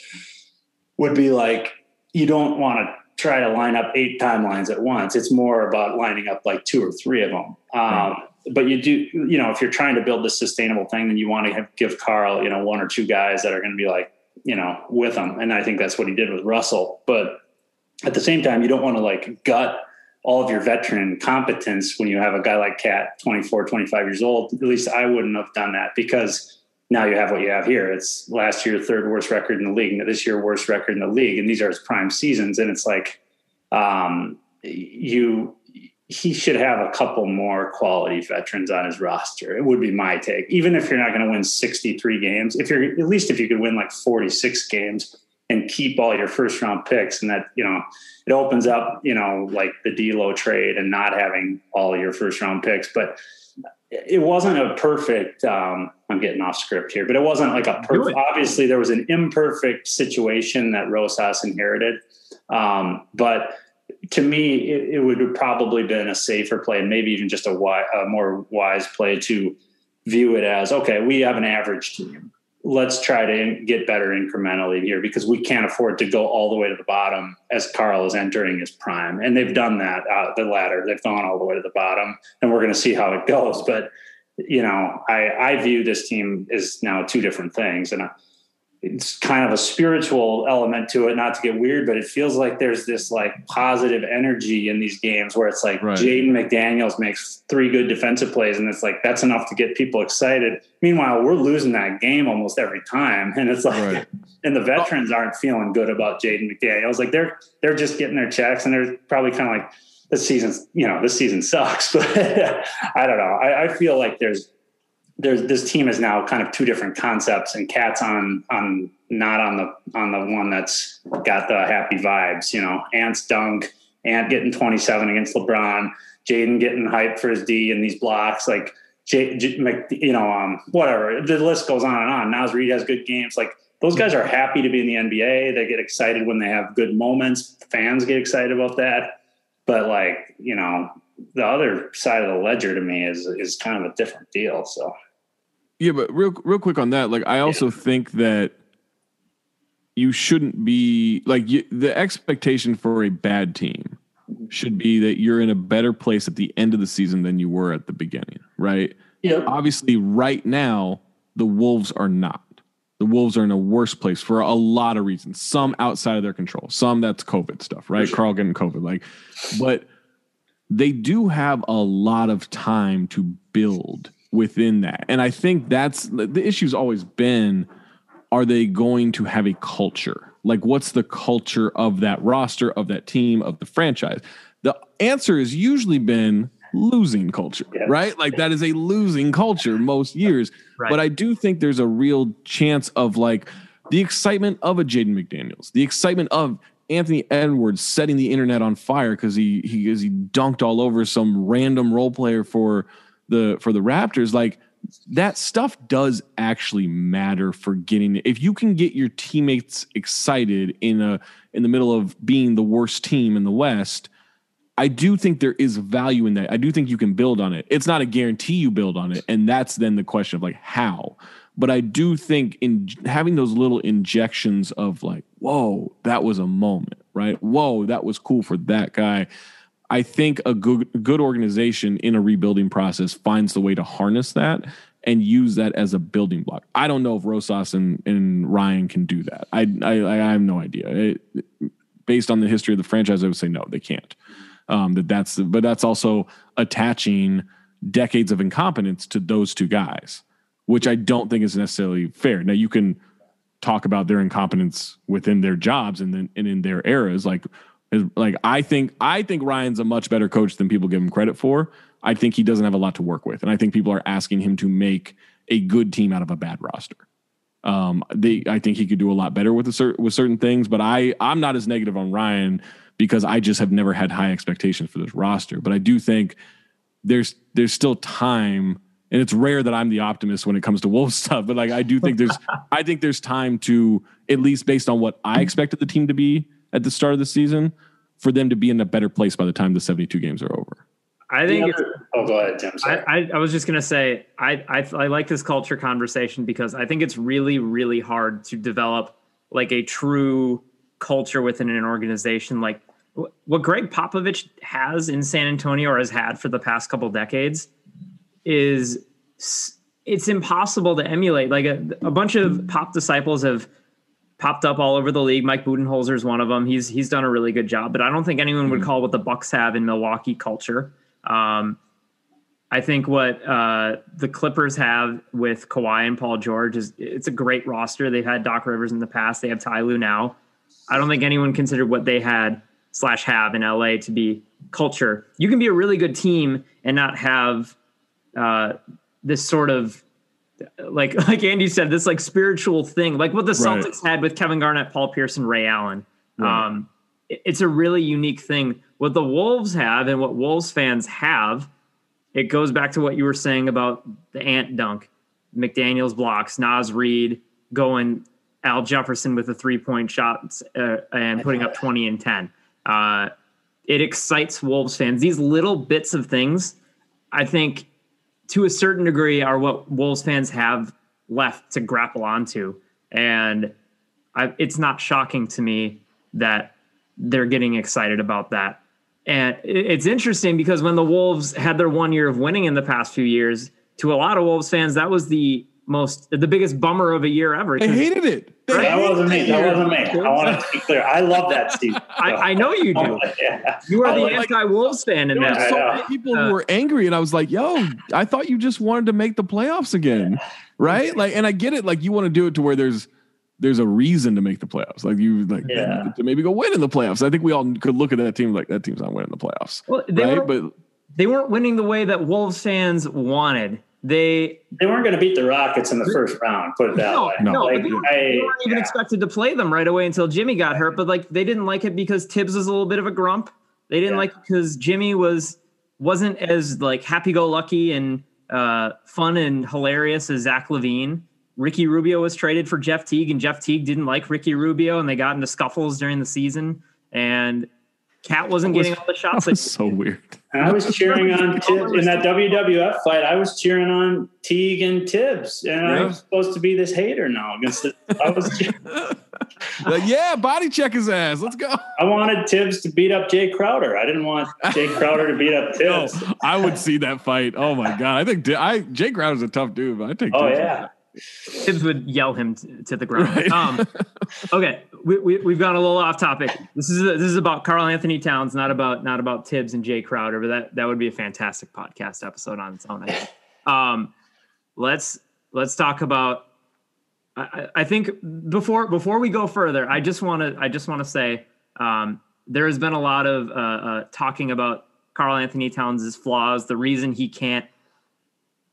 would be like you don't want to try to line up eight timelines at once. It's more about lining up like two or three of them. Um, But you do, you know, if you're trying to build this sustainable thing, then you want to have, give Karl, you know, one or two guys that are going to be like, you know, with him. And I think that's what he did with Russell. But at the same time, you don't want to like gut all of your veteran competence when you have a guy like KAT, 24, 25 years old. At least I wouldn't have done that because now you have what you have here. It's last year, third worst record in the league. This year, worst record in the league. And these are his prime seasons. And it's like, um, you, he should have a couple more quality veterans on his roster. It would be my take. Even if you're not going to win 63 games, if you're at least if you could win like 46 games and keep all your first round picks, and that you know it opens up you know like the D'Lo trade and not having all your first round picks, but. It wasn't a perfect. Um, I'm getting off script here, but it wasn't like a perfect. Obviously, there was an imperfect situation that Rosas inherited, um, but to me, it, it would have probably been a safer play and maybe even just a, wi- a more wise play to view it as okay, we have an average team. Let's try to get better incrementally here because we can't afford to go all the way to the bottom as Karl is entering his prime. And they've done that, uh, the ladder. They've gone all the way to the bottom, and we're going to see how it goes. But, you know, I, I view this team as now two different things. And I, it's kind of a spiritual element to it, not to get weird, but it feels like there's this like positive energy in these games where it's like Right. Jaden McDaniels makes three good defensive plays, and it's like that's enough to get people excited. Meanwhile, we're losing that game almost every time, and it's like, Right. and the veterans aren't feeling good about Jaden McDaniels. Like they're they're just getting their checks, and they're probably kind of like this season's you know this season sucks, but I don't know. I, I feel like there's there's this team is now kind of two different concepts and KAT's on on not on the on the one that's got the happy vibes you know. Ant's dunk ant getting 27 against lebron jaden getting hyped for his d and these blocks like J, J, you know um whatever the list goes on and on. Naz Reid has good games like those guys are happy to be in the NBA they get excited when they have good moments fans get excited about that but like you know the other side of the ledger to me is is kind of a different deal so Yeah, but real real quick on that, like I also think that you shouldn't be like you, the expectation for a bad team should be that you're in a better place at the end of the season than you were at the beginning, right? yeah Obviously, right now the Wolves are not. The Wolves are in a worse place for a lot of reasons. Some outside of their control. Some that's COVID stuff, right? Karl getting COVID, like, but they do have a lot of time to build within that. And I think that's the issue's always been are they going to have a culture? Like what's the culture of that roster, of that team, of the franchise? The answer has usually been losing culture, Yeah. right? Like that is a losing culture most years. Right. But I do think there's a real chance of like the excitement of a Jaden McDaniels, the excitement of Anthony Edwards setting the internet on fire because he he he dunked all over some random role player for the for the Raptors. Like that stuff does actually matter for getting if you can get your teammates excited in a in the middle of being the worst team in the West. I do think there is value in that. I do think you can build on it. It's not a guarantee you build on it, and that's then the question of like how. But I do think in having those little injections of like, whoa, that was a moment, right? Whoa, that was cool for that guy. I think a good good organization in a rebuilding process finds the way to harness that and use that as a building block. I don't know if Rosas and, and Ryan can do that. I I, I have no idea. It, based on the history of the franchise, I would say no, they can't. Um, that that's but that's also attaching decades of incompetence to those two guys, which I don't think is necessarily fair. Now you can talk about their incompetence within their jobs and then and in their eras, like is- like I think I think Ryan's a much better coach than people give him credit for. I think he doesn't have a lot to work with, and I think people are asking him to make a good team out of a bad roster. Um, they, I think he could do a lot better with cer- with certain things, but I I'm not as negative on Ryan because I just have never had high expectations for this roster. But I do think there's there's still time, and it's rare that I'm the optimist when it comes to Wolf stuff. But like I do think there's I think there's time to at least based on what I expected the team to be at the start of the season for them to be in a better place by the time the 72 games are over. I think it's oh, go ahead, Tim. I, I, I was just gonna say I, I I like this culture conversation because I think it's really really hard to develop like a true culture within an organization. Like what Gregg Popovich has in San Antonio or has had for the past couple decades is it's impossible to emulate. Like a, a bunch of pop disciples have popped up all over the league. Mike Budenholzer is one of them. He's he's done a really good job, but I don't think anyone would call what the Bucks have in Milwaukee culture. Um, I think what uh, the Clippers have with Kawhi and Paul George is it's a great roster. They've had Doc Rivers in the past. They have Ty Lue now. I don't think anyone considered what they had slash have in LA to be culture. You can be a really good team and not have uh, this sort of like like Andy said, this like spiritual thing, like what the Right. Celtics had with Kevin Garnett, Paul Pierce, and Ray Allen. Right. Um, it- it's a really unique thing. What the Wolves have and what Wolves fans have, it goes back to what you were saying about the ant dunk, McDaniel's blocks, Naz Reid going Al Jefferson with a three point shot uh, and putting up 20 and 10. Uh, it excites Wolves fans. These little bits of things, I think, to a certain degree, are what Wolves fans have left to grapple onto, and I, it's not shocking to me that they're getting excited about that. And it's interesting because when the Wolves had their one year of winning in the past few years, to a lot of Wolves fans, that was the most the biggest bummer of a year ever. I hated it. They That hated wasn't me. That wasn't me. I want to be clear. I love that, Steve. I, I know you do. yeah. You are I the like- anti-Wolves fan in There that. so many people Uh, who were angry, and I was like, "Yo, I thought you just wanted to make the playoffs again, right?" Like, and I get it. Like, you want to do it to where there's there's a reason to make the playoffs. Like, you like Yeah. to maybe go win in the playoffs. I think we all could look at that team like that team's not winning the playoffs, Well, they, right? were, But they weren't winning the way that Wolves fans wanted. They They weren't going to beat the Rockets in the first round. Put it that no, way. no, No. Like, they, weren't, I- they weren't even yeah. expected to play them right away until Jimmy got hurt. But like they didn't like it because Thibs was a little bit of a grump. They didn't Yeah. like it because Jimmy was wasn't as like happy-go-lucky and uh, fun and hilarious as Zach LaVine. Ricky Rubio was traded for Jeff Teague, and Jeff Teague didn't like Ricky Rubio, and they got into scuffles during the season. And KAT wasn't That was- getting all the shots. that was That, so weird. I was cheering on Thibs in that WWF fight. I was cheering on Teague and Thibs, and Yeah. I'm supposed to be this hater now against the. I was. Like, yeah, body check his ass. Let's go. I wanted Thibs to beat up Jae Crowder. I didn't want Jae Crowder to beat up No, Thibs. I would see that fight. Oh my god, I think Di- I Jae Crowder's a tough dude. But I take. Oh Thibs. yeah. Thibs would yell him t- to the ground. Right. Um, okay, we, we, we've gone a little off topic. This is this is about Karl-Anthony Towns, not about not about Thibs and Jae Crowder. But that that would be a fantastic podcast episode on its own. I think. Um, let's let's talk about. I, I I think before before we go further, I just want to I just want to say um, there has been a lot of uh, uh, talking about Karl-Anthony Towns' flaws, the reason he can't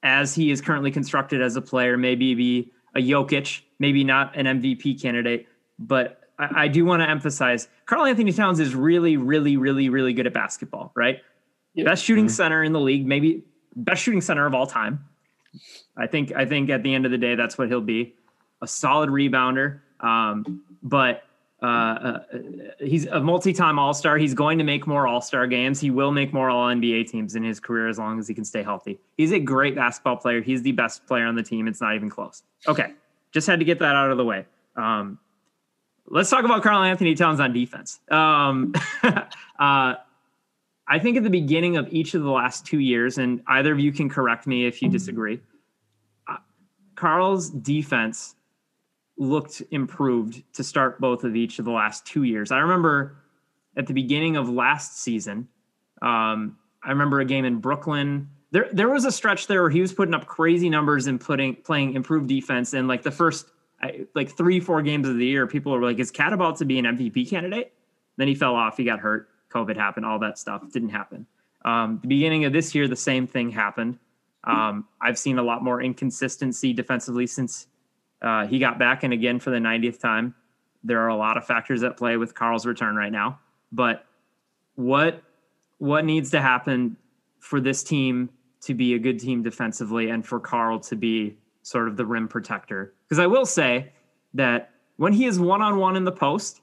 as he is currently constructed as a player, maybe be a Jokic, maybe not an MVP candidate. But I, I do want to emphasize Karl-Anthony Towns is really, really, really, really good at basketball, right? Yeah. Best shooting center in the league, maybe best shooting center of all time. I think I think at the end of the day, that's what he'll be. A solid rebounder. Um, but uh, uh, he's a multi-time All-Star. He's going to make more All-Star games. He will make more All NBA teams in his career as long as he can stay healthy. He's a great basketball player. He's the best player on the team. It's not even close. Okay, just had to get that out of the way. Um, let's talk about Karl-Anthony Towns on defense. Um, uh, I think at the beginning of each of the last two years, and either of you can correct me if you disagree. uh, Karl's defense looked improved to start both of each of the last two years. I remember at the beginning of last season, um, I remember a game in Brooklyn. There, there was a stretch there where he was putting up crazy numbers and putting playing improved defense. And like the first, like three, four games of the year, people were like, "Is KAT about to be an MVP candidate?" Then he fell off. He got hurt. COVID happened. All that stuff didn't happen. Um, the beginning of this year, the same thing happened. Um, I've seen a lot more inconsistency defensively since uh, he got back, and again for the 90th time. There are a lot of factors at play with Karl's return right now. But what what needs to happen for this team to be a good team defensively, and for Karl to be sort of the rim protector? Because I will say that when he is one on one in the post,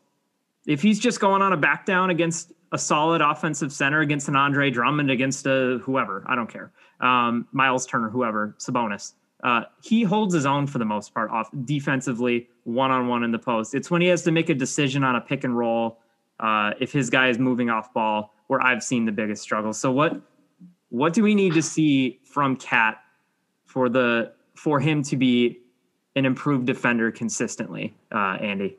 if he's just going on a back down against a solid offensive center against an Andre Drummond against a whoever, I don't care, um, Myles Turner, whoever, Sabonis, uh, he holds his own for the most part off defensively, one on one in the post. It's when he has to make a decision on a pick and roll, uh, if his guy is moving off ball, where I've seen the biggest struggle. So what what do we need to see from KAT for the for him to be an improved defender consistently, uh, Andy?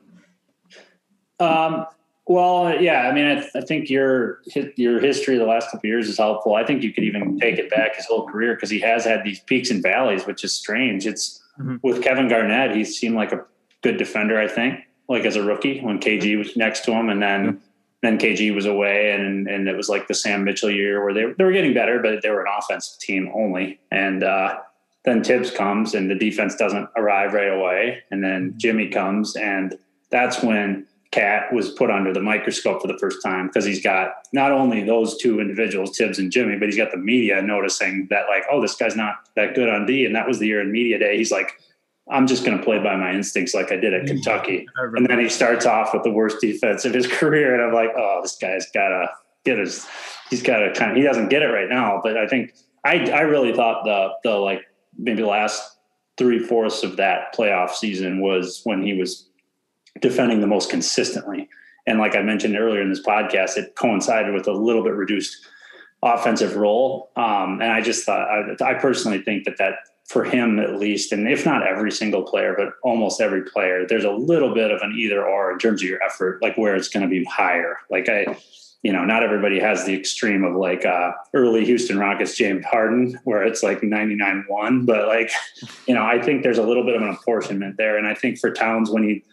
Um, well, yeah, I mean, I, I think your your history the last couple of years is helpful. I think you could even take it back his whole career because he has had these peaks and valleys, which is strange. It's Mhm. with Kevin Garnett, he seemed like a good defender. I think, like as a rookie when KG was next to him, and then then KG was away, and and it was like the Sam Mitchell year where they they were getting better, but they were an offensive team only, and. uh then Thibs comes and the defense doesn't arrive right away. And then Jimmy comes and that's when KAT was put under the microscope for the first time because he's got not only those two individuals, Thibs and Jimmy, but he's got the media noticing that like, oh, this guy's not that good on D. And that was the year in media day. He's like, I'm just going to play by my instincts like I did at Kentucky. And then he starts off with the worst defense of his career. And I'm like, oh, this guy's got to get his. He's got to kind of. He doesn't get it right now, but I think I I really thought the the like maybe last three fourths of that playoff season was when he was defending the most consistently. And like I mentioned earlier in this podcast, it coincided with a little bit reduced offensive role. Um, and I just thought, I, I personally think that that for him at least, and if not every single player, but almost every player, there's a little bit of an either or in terms of your effort, like where it's going to be higher. Like I, you know, not everybody has the extreme of like uh, early Houston Rockets James Harden, where it's like 99 1. But like, you know, I think there's a little bit of an apportionment there. And I think for Towns, when he,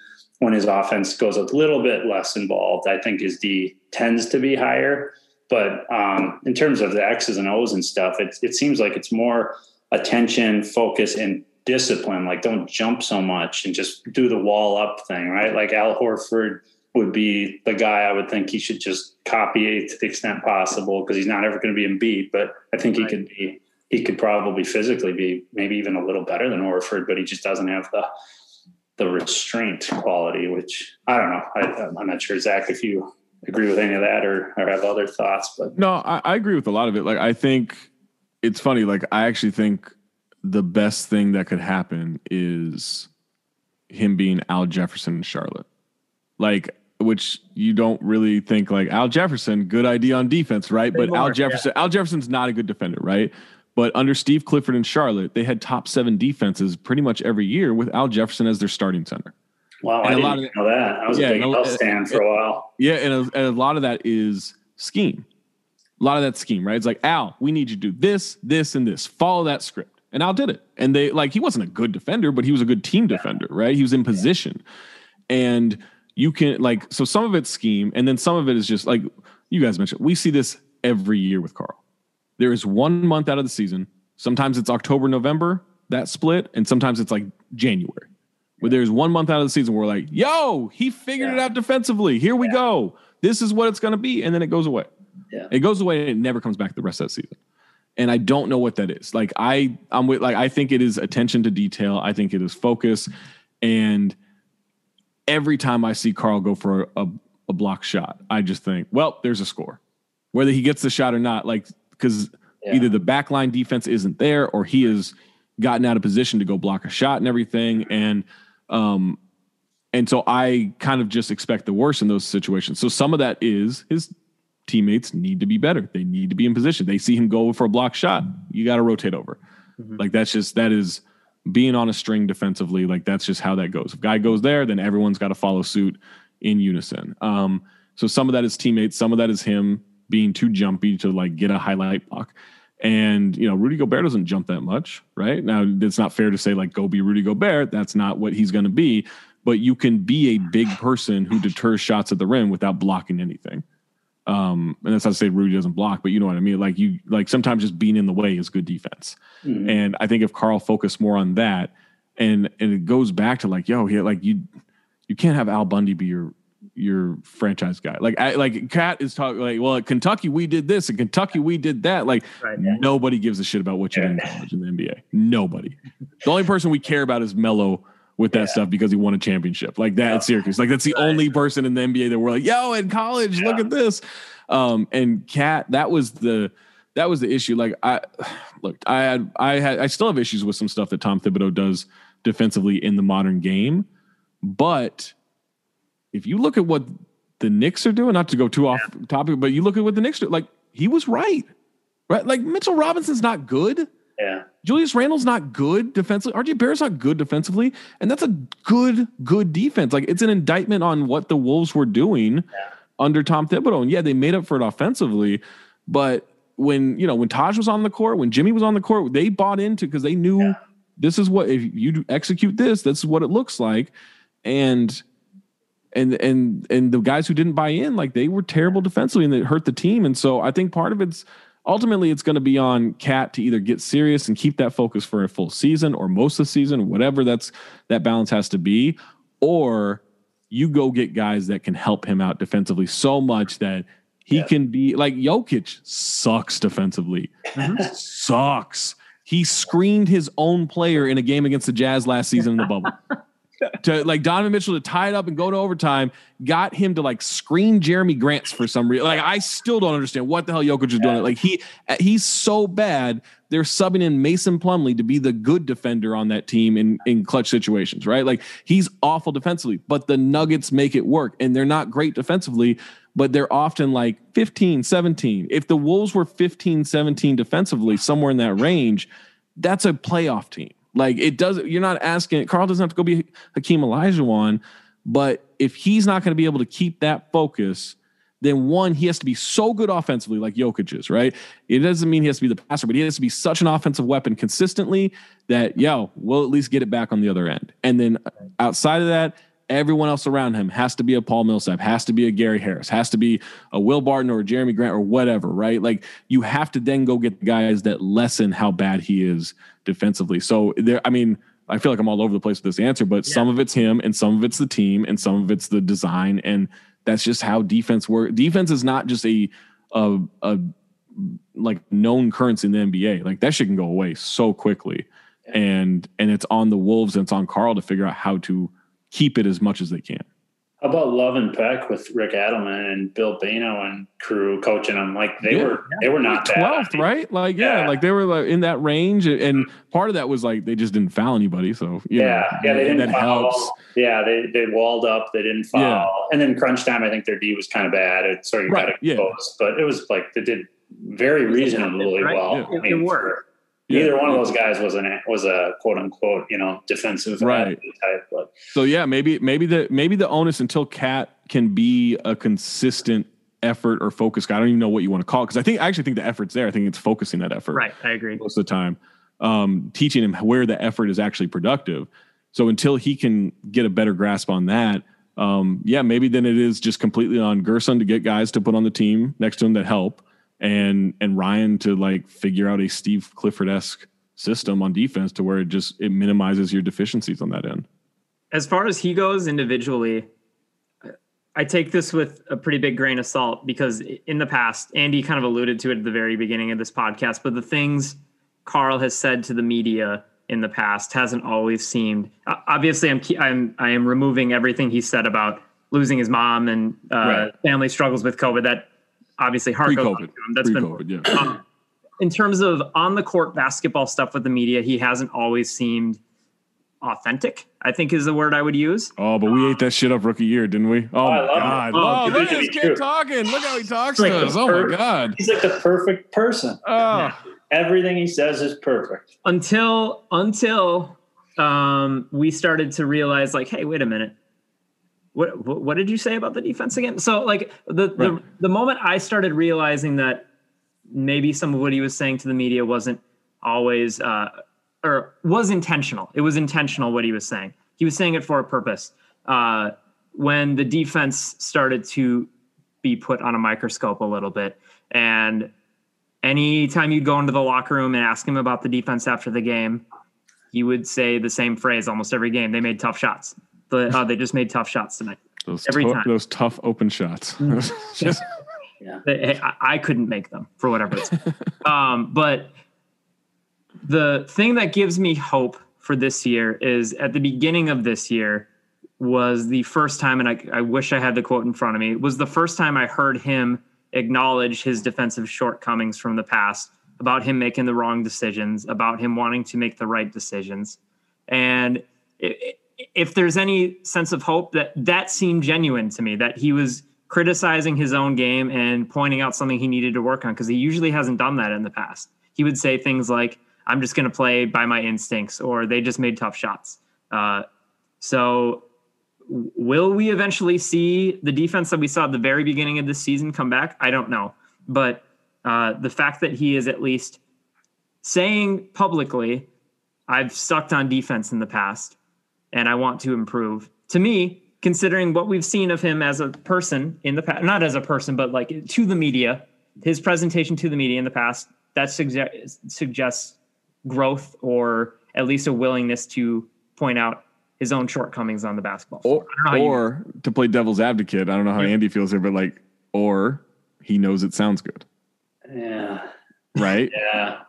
when his offense goes a little bit less involved, I think his D tends to be higher. But um, in terms of the X's and O's and stuff, it, it seems like it's more attention, focus, and discipline. Like, don't jump so much and just do the wall up thing, right? Like Al Horford would be the guy I would think he should just copy to the extent possible because he's not ever going to be Embiid. But I think he could be, he could probably physically be maybe even a little better than Horford, but he just doesn't have the the restraint quality, which I don't know. I, I'm not sure, Zach, if you agree with any of that or, or have other thoughts. But no, I, I agree with a lot of it. Like I think it's funny. Like I actually think the best thing that could happen is him being Al Jefferson in Charlotte. Like which you don't really think like Al Jefferson, good idea on defense, right? But Al Jefferson, yeah. Al Jefferson's not a good defender, right? But under Steve Clifford and Charlotte, they had top seven defenses pretty much every year with Al Jefferson as their starting center. Wow, and I didn't of, know that. I was yeah, a big Al uh, stand for a uh, while. Yeah, and a, and a lot of that is scheme. A lot of that scheme, right? It's like Al, we need you to do this, this, and this. Follow that script, and Al did it. And they like he wasn't a good defender, but he was a good team defender, right? He was in position, and you can like so some of it's scheme, and then some of it is just like you guys mentioned. We see this every year with Karl there is one month out of the season. Sometimes it's October, November, that split, and sometimes it's like January. Where there's one month out of the season where we're like, yo, he figured yeah. it out defensively. Here we yeah. go. This is what it's going to be. And then it goes away. Yeah. It goes away and it never comes back the rest of that season. And I don't know what that is. Like I, I'm with like I think it is attention to detail. I think it is focus. And every time I see Karl go for a, a block shot, I just think, well, there's a score. Whether he gets the shot or not, like because yeah. either the backline defense isn't there or he has gotten out of position to go block a shot and everything. And um, and so I kind of just expect the worst in those situations. So some of that is his teammates need to be better. They need to be in position. They see him go for a block shot. You got to rotate over. Mm-hmm. Like that's just that is being on a string defensively. Like that's just how that goes. If guy goes there, then everyone's got to follow suit in unison. Um, so some of that is teammates. Some of that is him being too jumpy to like get a highlight block. And you know, Rudy Gobert doesn't jump that much, right? Now, it's not fair to say like go be Rudy Gobert. That's not what he's going to be. But you can be a big person who deters shots at the rim without blocking anything. Um, and that's not to say Rudy doesn't block, but you know what I mean. Like you, like sometimes just being in the way is good defense. Mm-hmm. And I think if Karl focused more on that, and and it goes back to like, yo, he like you, you can't have Al Bundy be your your franchise guy. Like I, like KAT is talking like, well, at Kentucky we did this, at Kentucky we did that. Like right, yeah. nobody gives a shit about what you did in college in the NBA. Nobody. The only person we care about is Melo with that yeah. stuff because he won a championship. Like that at Syracuse. Like that's the right. only person in the NBA that we're like, yo, in college, yeah. look at this. Um, and KAT, that was the that was the issue. Like I look, I had I had I still have issues with some stuff that Tom Thibodeau does defensively in the modern game, but if you look at what the Knicks are doing, not to go too off topic, but you look at what the Knicks do, like he was right. Right? Like Mitchell Robinson's not good. Yeah. Julius Randle's not good defensively. RJ Barrett's not good defensively. And that's a good, good defense. Like it's an indictment on what the Wolves were doing yeah. under Tom Thibodeau. And yeah, they made up for it offensively. But when, you know, when Taj was on the court, when Jimmy was on the court, they bought into because they knew yeah. this is what if you execute this, this is what it looks like. And and and and the guys who didn't buy in, like they were terrible defensively and it hurt the team. And so I think part of it's ultimately it's going to be on KAT to either get serious and keep that focus for a full season or most of the season, whatever that's that balance has to be, or you go get guys that can help him out defensively so much that he yeah. can be like Jokic sucks defensively. Mm-hmm. sucks. He screened his own player in a game against the Jazz last season in the bubble. to like Donovan Mitchell to tie it up and go to overtime, got him to like screen Jerami Grants for some reason. Like I still don't understand what the hell Jokic is doing. Like he he's so bad. They're subbing in Mason Plumlee to be the good defender on that team in in clutch situations, right? Like he's awful defensively, but the Nuggets make it work, and they're not great defensively. But they're often like 15, 17. If the Wolves were 15, 17 defensively, somewhere in that range, that's a playoff team. Like it does, you're not asking. Karl doesn't have to go be Hakeem Olajuwon, but if he's not going to be able to keep that focus, then one, he has to be so good offensively, like Jokic is, right? It doesn't mean he has to be the passer, but he has to be such an offensive weapon consistently that, yo, we'll at least get it back on the other end. And then uh, outside of that, everyone else around him has to be a Paul Millsap, has to be a Gary Harris, has to be a Will Barton or Jerami Grant or whatever, right? Like you have to then go get the guys that lessen how bad he is defensively. So there, I mean, I feel like I'm all over the place with this answer, but yeah. some of it's him and some of it's the team and some of it's the design. And that's just how defense works. Defense is not just a, a, a like known currency in the NBA. Like that shit can go away so quickly. And and it's on the Wolves and it's on Karl to figure out how to keep it as much as they can. How about Love and Pek with Rick Adelman and Bill Bayno and crew coaching them? Like they yeah, were, they were not twelfth, right? Like yeah, yeah, like they were like in that range, and part of that was like they just didn't foul anybody. So yeah, know, yeah, they didn't that foul. Helps. Yeah, they they walled up, they didn't foul, yeah. and then crunch time. I think their D was kind of bad. It sort of right, got exposed, yeah. but it was like they did very reasonably right? well. Yeah. I it worked. Neither one of those guys was an was a quote unquote you know defensive right type. But so yeah, maybe maybe the maybe the onus until KAT can be a consistent effort or focus guy. I don't even know what you want to call it because I think I actually think the effort's there. I think it's focusing that effort. Right, I agree. Most of the time, um, teaching him where the effort is actually productive. So until he can get a better grasp on that, um, yeah, maybe then it is just completely on Gersson to get guys to put on the team next to him that help and and Ryan to like figure out a Steve Clifford esque system on defense to where it just it minimizes your deficiencies on that end. As far as he goes individually, I take this with a pretty big grain of salt because in the past, Andy kind of alluded to it at the very beginning of this podcast, but the things Karl has said to the media in the past hasn't always seemed. Obviously, I'm I'm I am removing everything he said about losing his mom and uh, right. family struggles with COVID. That obviously heart goes to him. That's Pre-COVID, been yeah. Um, in terms of on the court basketball stuff with the media. He hasn't always seemed authentic. I think is the word I would use. Oh, but we um, ate that shit up rookie year, didn't we? Oh, oh my god! Oh, oh look at this kid talking. Look how he talks like to us. Oh my god! He's like the perfect person. Oh. Everything he says is perfect. Until until um, we started to realize, like, hey, wait a minute what what did you say about the defense again? So like the right. the the moment I started realizing that maybe some of what he was saying to the media wasn't always uh, or was intentional. It was intentional what he was saying. He was saying it for a purpose. Uh, when the defense started to be put on a microscope a little bit, and anytime you'd go into the locker room and ask him about the defense after the game, he would say the same phrase almost every game. They made tough shots but uh, they just made tough shots tonight. Those every time those tough open shots. Mm. just, yeah, they, I, I, couldn't make them for whatever it's. um, but the thing that gives me hope for this year is at the beginning of this year was the first time, and I, I wish I had the quote in front of me. Was the first time I heard him acknowledge his defensive shortcomings from the past about him making the wrong decisions, about him wanting to make the right decisions, and it, if there's any sense of hope that that seemed genuine to me that he was criticizing his own game and pointing out something he needed to work on because he usually hasn't done that in the past. He would say things like i'm just going to play by my instincts or they just made tough shots. Uh, so will we eventually see the defense that we saw at the very beginning of the season come back? I don't know. But uh, the fact that he is at least saying publicly i've sucked on defense in the past and I want to improve. To me, considering what we've seen of him as a person in the past, not as a person, but like to the media, his presentation to the media in the past, that suggest, suggests growth or at least a willingness to point out his own shortcomings on the basketball floor. Or, or you, to play devil's advocate, I don't know how yeah. Andy feels here, but like, or he knows it sounds good. Yeah. Right? yeah.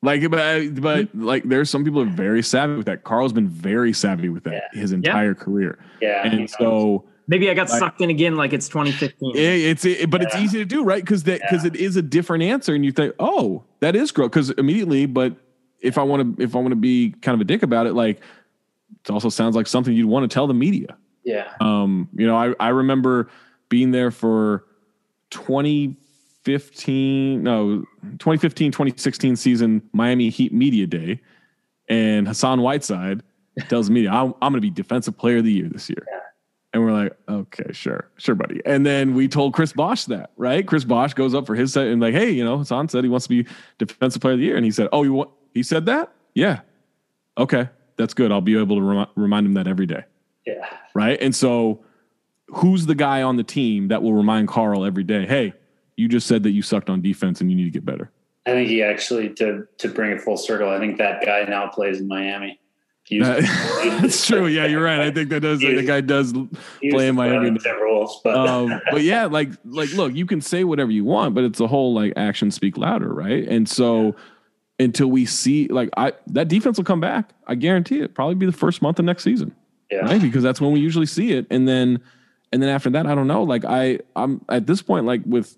Like, but, but like, there's some people are very savvy with that. Karl's been very savvy with that Yeah. his entire career, Yeah. and so Maybe I got Like- sucked in again like it's 2015. it, it's it, but it's easy to do, right? Because that because it is a different answer, and you think, oh, that is growth. Because immediately, but if I want to if I want to be kind of a dick about it, like it also sounds like something you'd want to tell the media. yeah. Um, you know, I, I remember being there for 2015, no, 2015, 2016 season Miami Heat Media Day. And Hassan Whiteside tells me, I'm, I'm going to be Defensive Player of the Year this year. And we're like, okay, sure, sure, buddy. And then we told Chris Bosh that, right? Chris Bosh goes up for his set and like, hey, you know, Hassan said he wants to be Defensive Player of the Year. And he said, oh, you want, he said that? Yeah. Okay, that's good. I'll be able to remi- remind him that every day Yeah. right? And so, who's the guy on the team that will remind Carl every day, "Hey, you just said that you sucked on defense and you need to get better." I think he actually to to bring it full circle. I think that guy now plays in Miami. That's true. Yeah, you're right. I think that does. The guy does. play in Miami on now. the Timberwolves, but Um, but yeah, like like look, you can say whatever you want, but it's the whole like actions speak louder, right? And so. Until we see, like, I that defense will come back. I guarantee it. Probably be the first month of next season. yeah, right? Because that's when we usually see it, and then and then after that, I don't know. Like I, I'm at this point, like with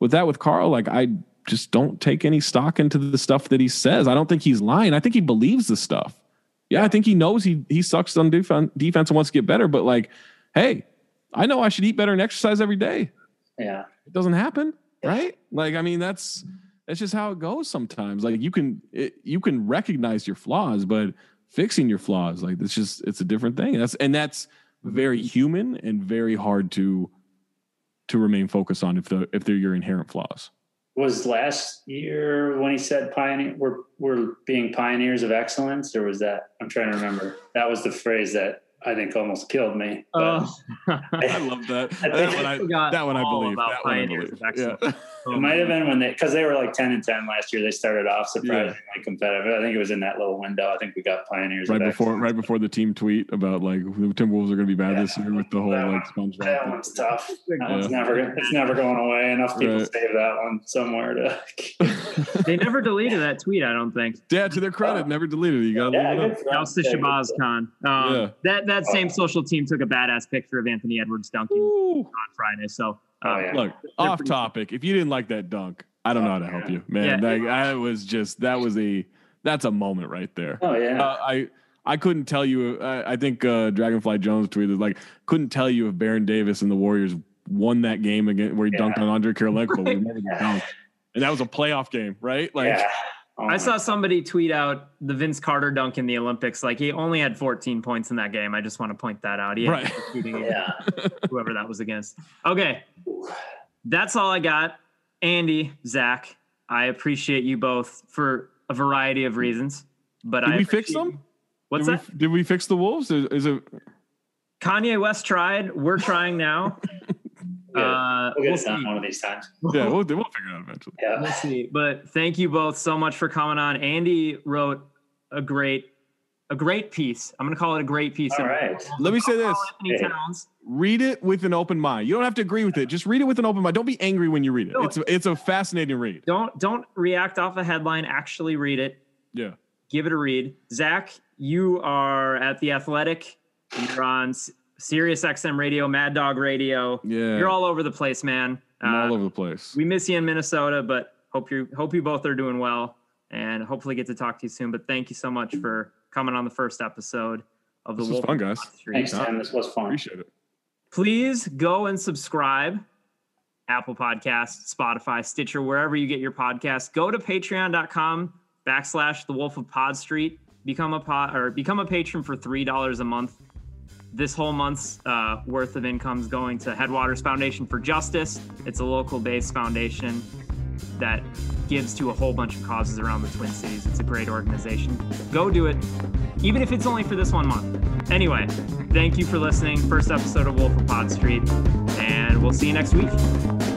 with that with Karl, like I just don't take any stock into the stuff that he says. I don't think he's lying. I think he believes the stuff. Yeah, I think he knows he he sucks on defense, defense and wants to get better. But like, hey, I know I should eat better and exercise every day. yeah, It doesn't happen, right? Like, I mean, that's that's just how it goes sometimes. Like you can it, you can recognize your flaws, but fixing your flaws, like it's just it's a different thing. That's and that's very human and very hard to to remain focused on if the if they're your inherent flaws. Was last year when he said pioneer we're we're being pioneers of excellence, or was that I'm trying to remember. That was the phrase that I think almost killed me. Oh. I love that. I that one I I, that one I believe. about That one I believe. of Excellence. Yeah. it might have been when they because they were like ten and ten last year. They started off surprisingly competitive. I think it was in that little window. I think we got pioneers Right of before excellence. right before the team tweet about like the Timberwolves are going to be bad Yeah. this year with the whole That like SpongeBob. That thing. one's tough. That one's never it's never going away. Enough people Right. save that one somewhere to. they never deleted that tweet, I don't think. Yeah, to their credit, never deleted it. You got to yeah, leave it up. good for them. Shabazz Khan. Um, Yeah. That that same Oh. social team took a badass picture of Anthony Edwards dunking Ooh. on Friday. So Oh, um, yeah. Look, off topic. If you didn't like that dunk, I don't know how to help you, man. Yeah. Like, I was just that was a that's a moment right there. Oh yeah. Uh, I I couldn't tell you. I, I think uh, Dragonfly Jones tweeted like couldn't tell you if Baron Davis and the Warriors won that game again where he Yeah. dunked on Andre Kirilenko. but we remember the Yeah. dunk. and that was a playoff game, right? Like, yeah. Oh, I saw somebody tweet out the Vince Carter dunk in the Olympics. Like he only had 14 points in that game. I just want to point that out. He Right. Yeah. whoever that was against. Okay, that's all I got. Andy, Zach, I appreciate you both for a variety of reasons. But Did I we fix them? What's did that? We, did we fix the Wolves? Is, is it? Kanye West tried. We're trying now. Yeah, uh, We'll get we'll it done one of these times. Yeah, we'll, we'll figure it out eventually. Yeah. We'll see. But thank you both so much for coming on. Andy wrote a great, a great piece. I'm gonna call it a great piece. All right. Let me say I'll this: call Anthony Hey. Towns. read it with an open mind. You don't have to agree with it. Just read it with an open mind. Don't be angry when you read it. No. It's a, it's a fascinating read. Don't don't react off a headline. Actually read it. Yeah. Give it a read. Zach, you are at the Athletic. You're on S- Sirius XM Radio, Mad Dog Radio. Yeah. You're all over the place, man. I'm Uh, all over the place. we miss you in Minnesota, but hope you hope you both are doing well, and hopefully get to talk to you soon. But thank you so much for coming on the first episode of the This was Wolf fun, on guys. Wall Street. Thanks, Tim. This was fun. Appreciate it. Please go and subscribe. Apple Podcasts, Spotify, Stitcher, wherever you get your podcasts. Go to patreon.com backslash the Wolf of Pod Street. Become a pod or become a patron for three dollars a month. This whole month's uh, worth of income is going to Headwaters Foundation for Justice. It's a local based foundation that gives to a whole bunch of causes around the Twin Cities. It's a great organization. Go do it, even if it's only for this one month. Anyway, thank you for listening. First episode of Wolf of Pod Street, and we'll see you next week.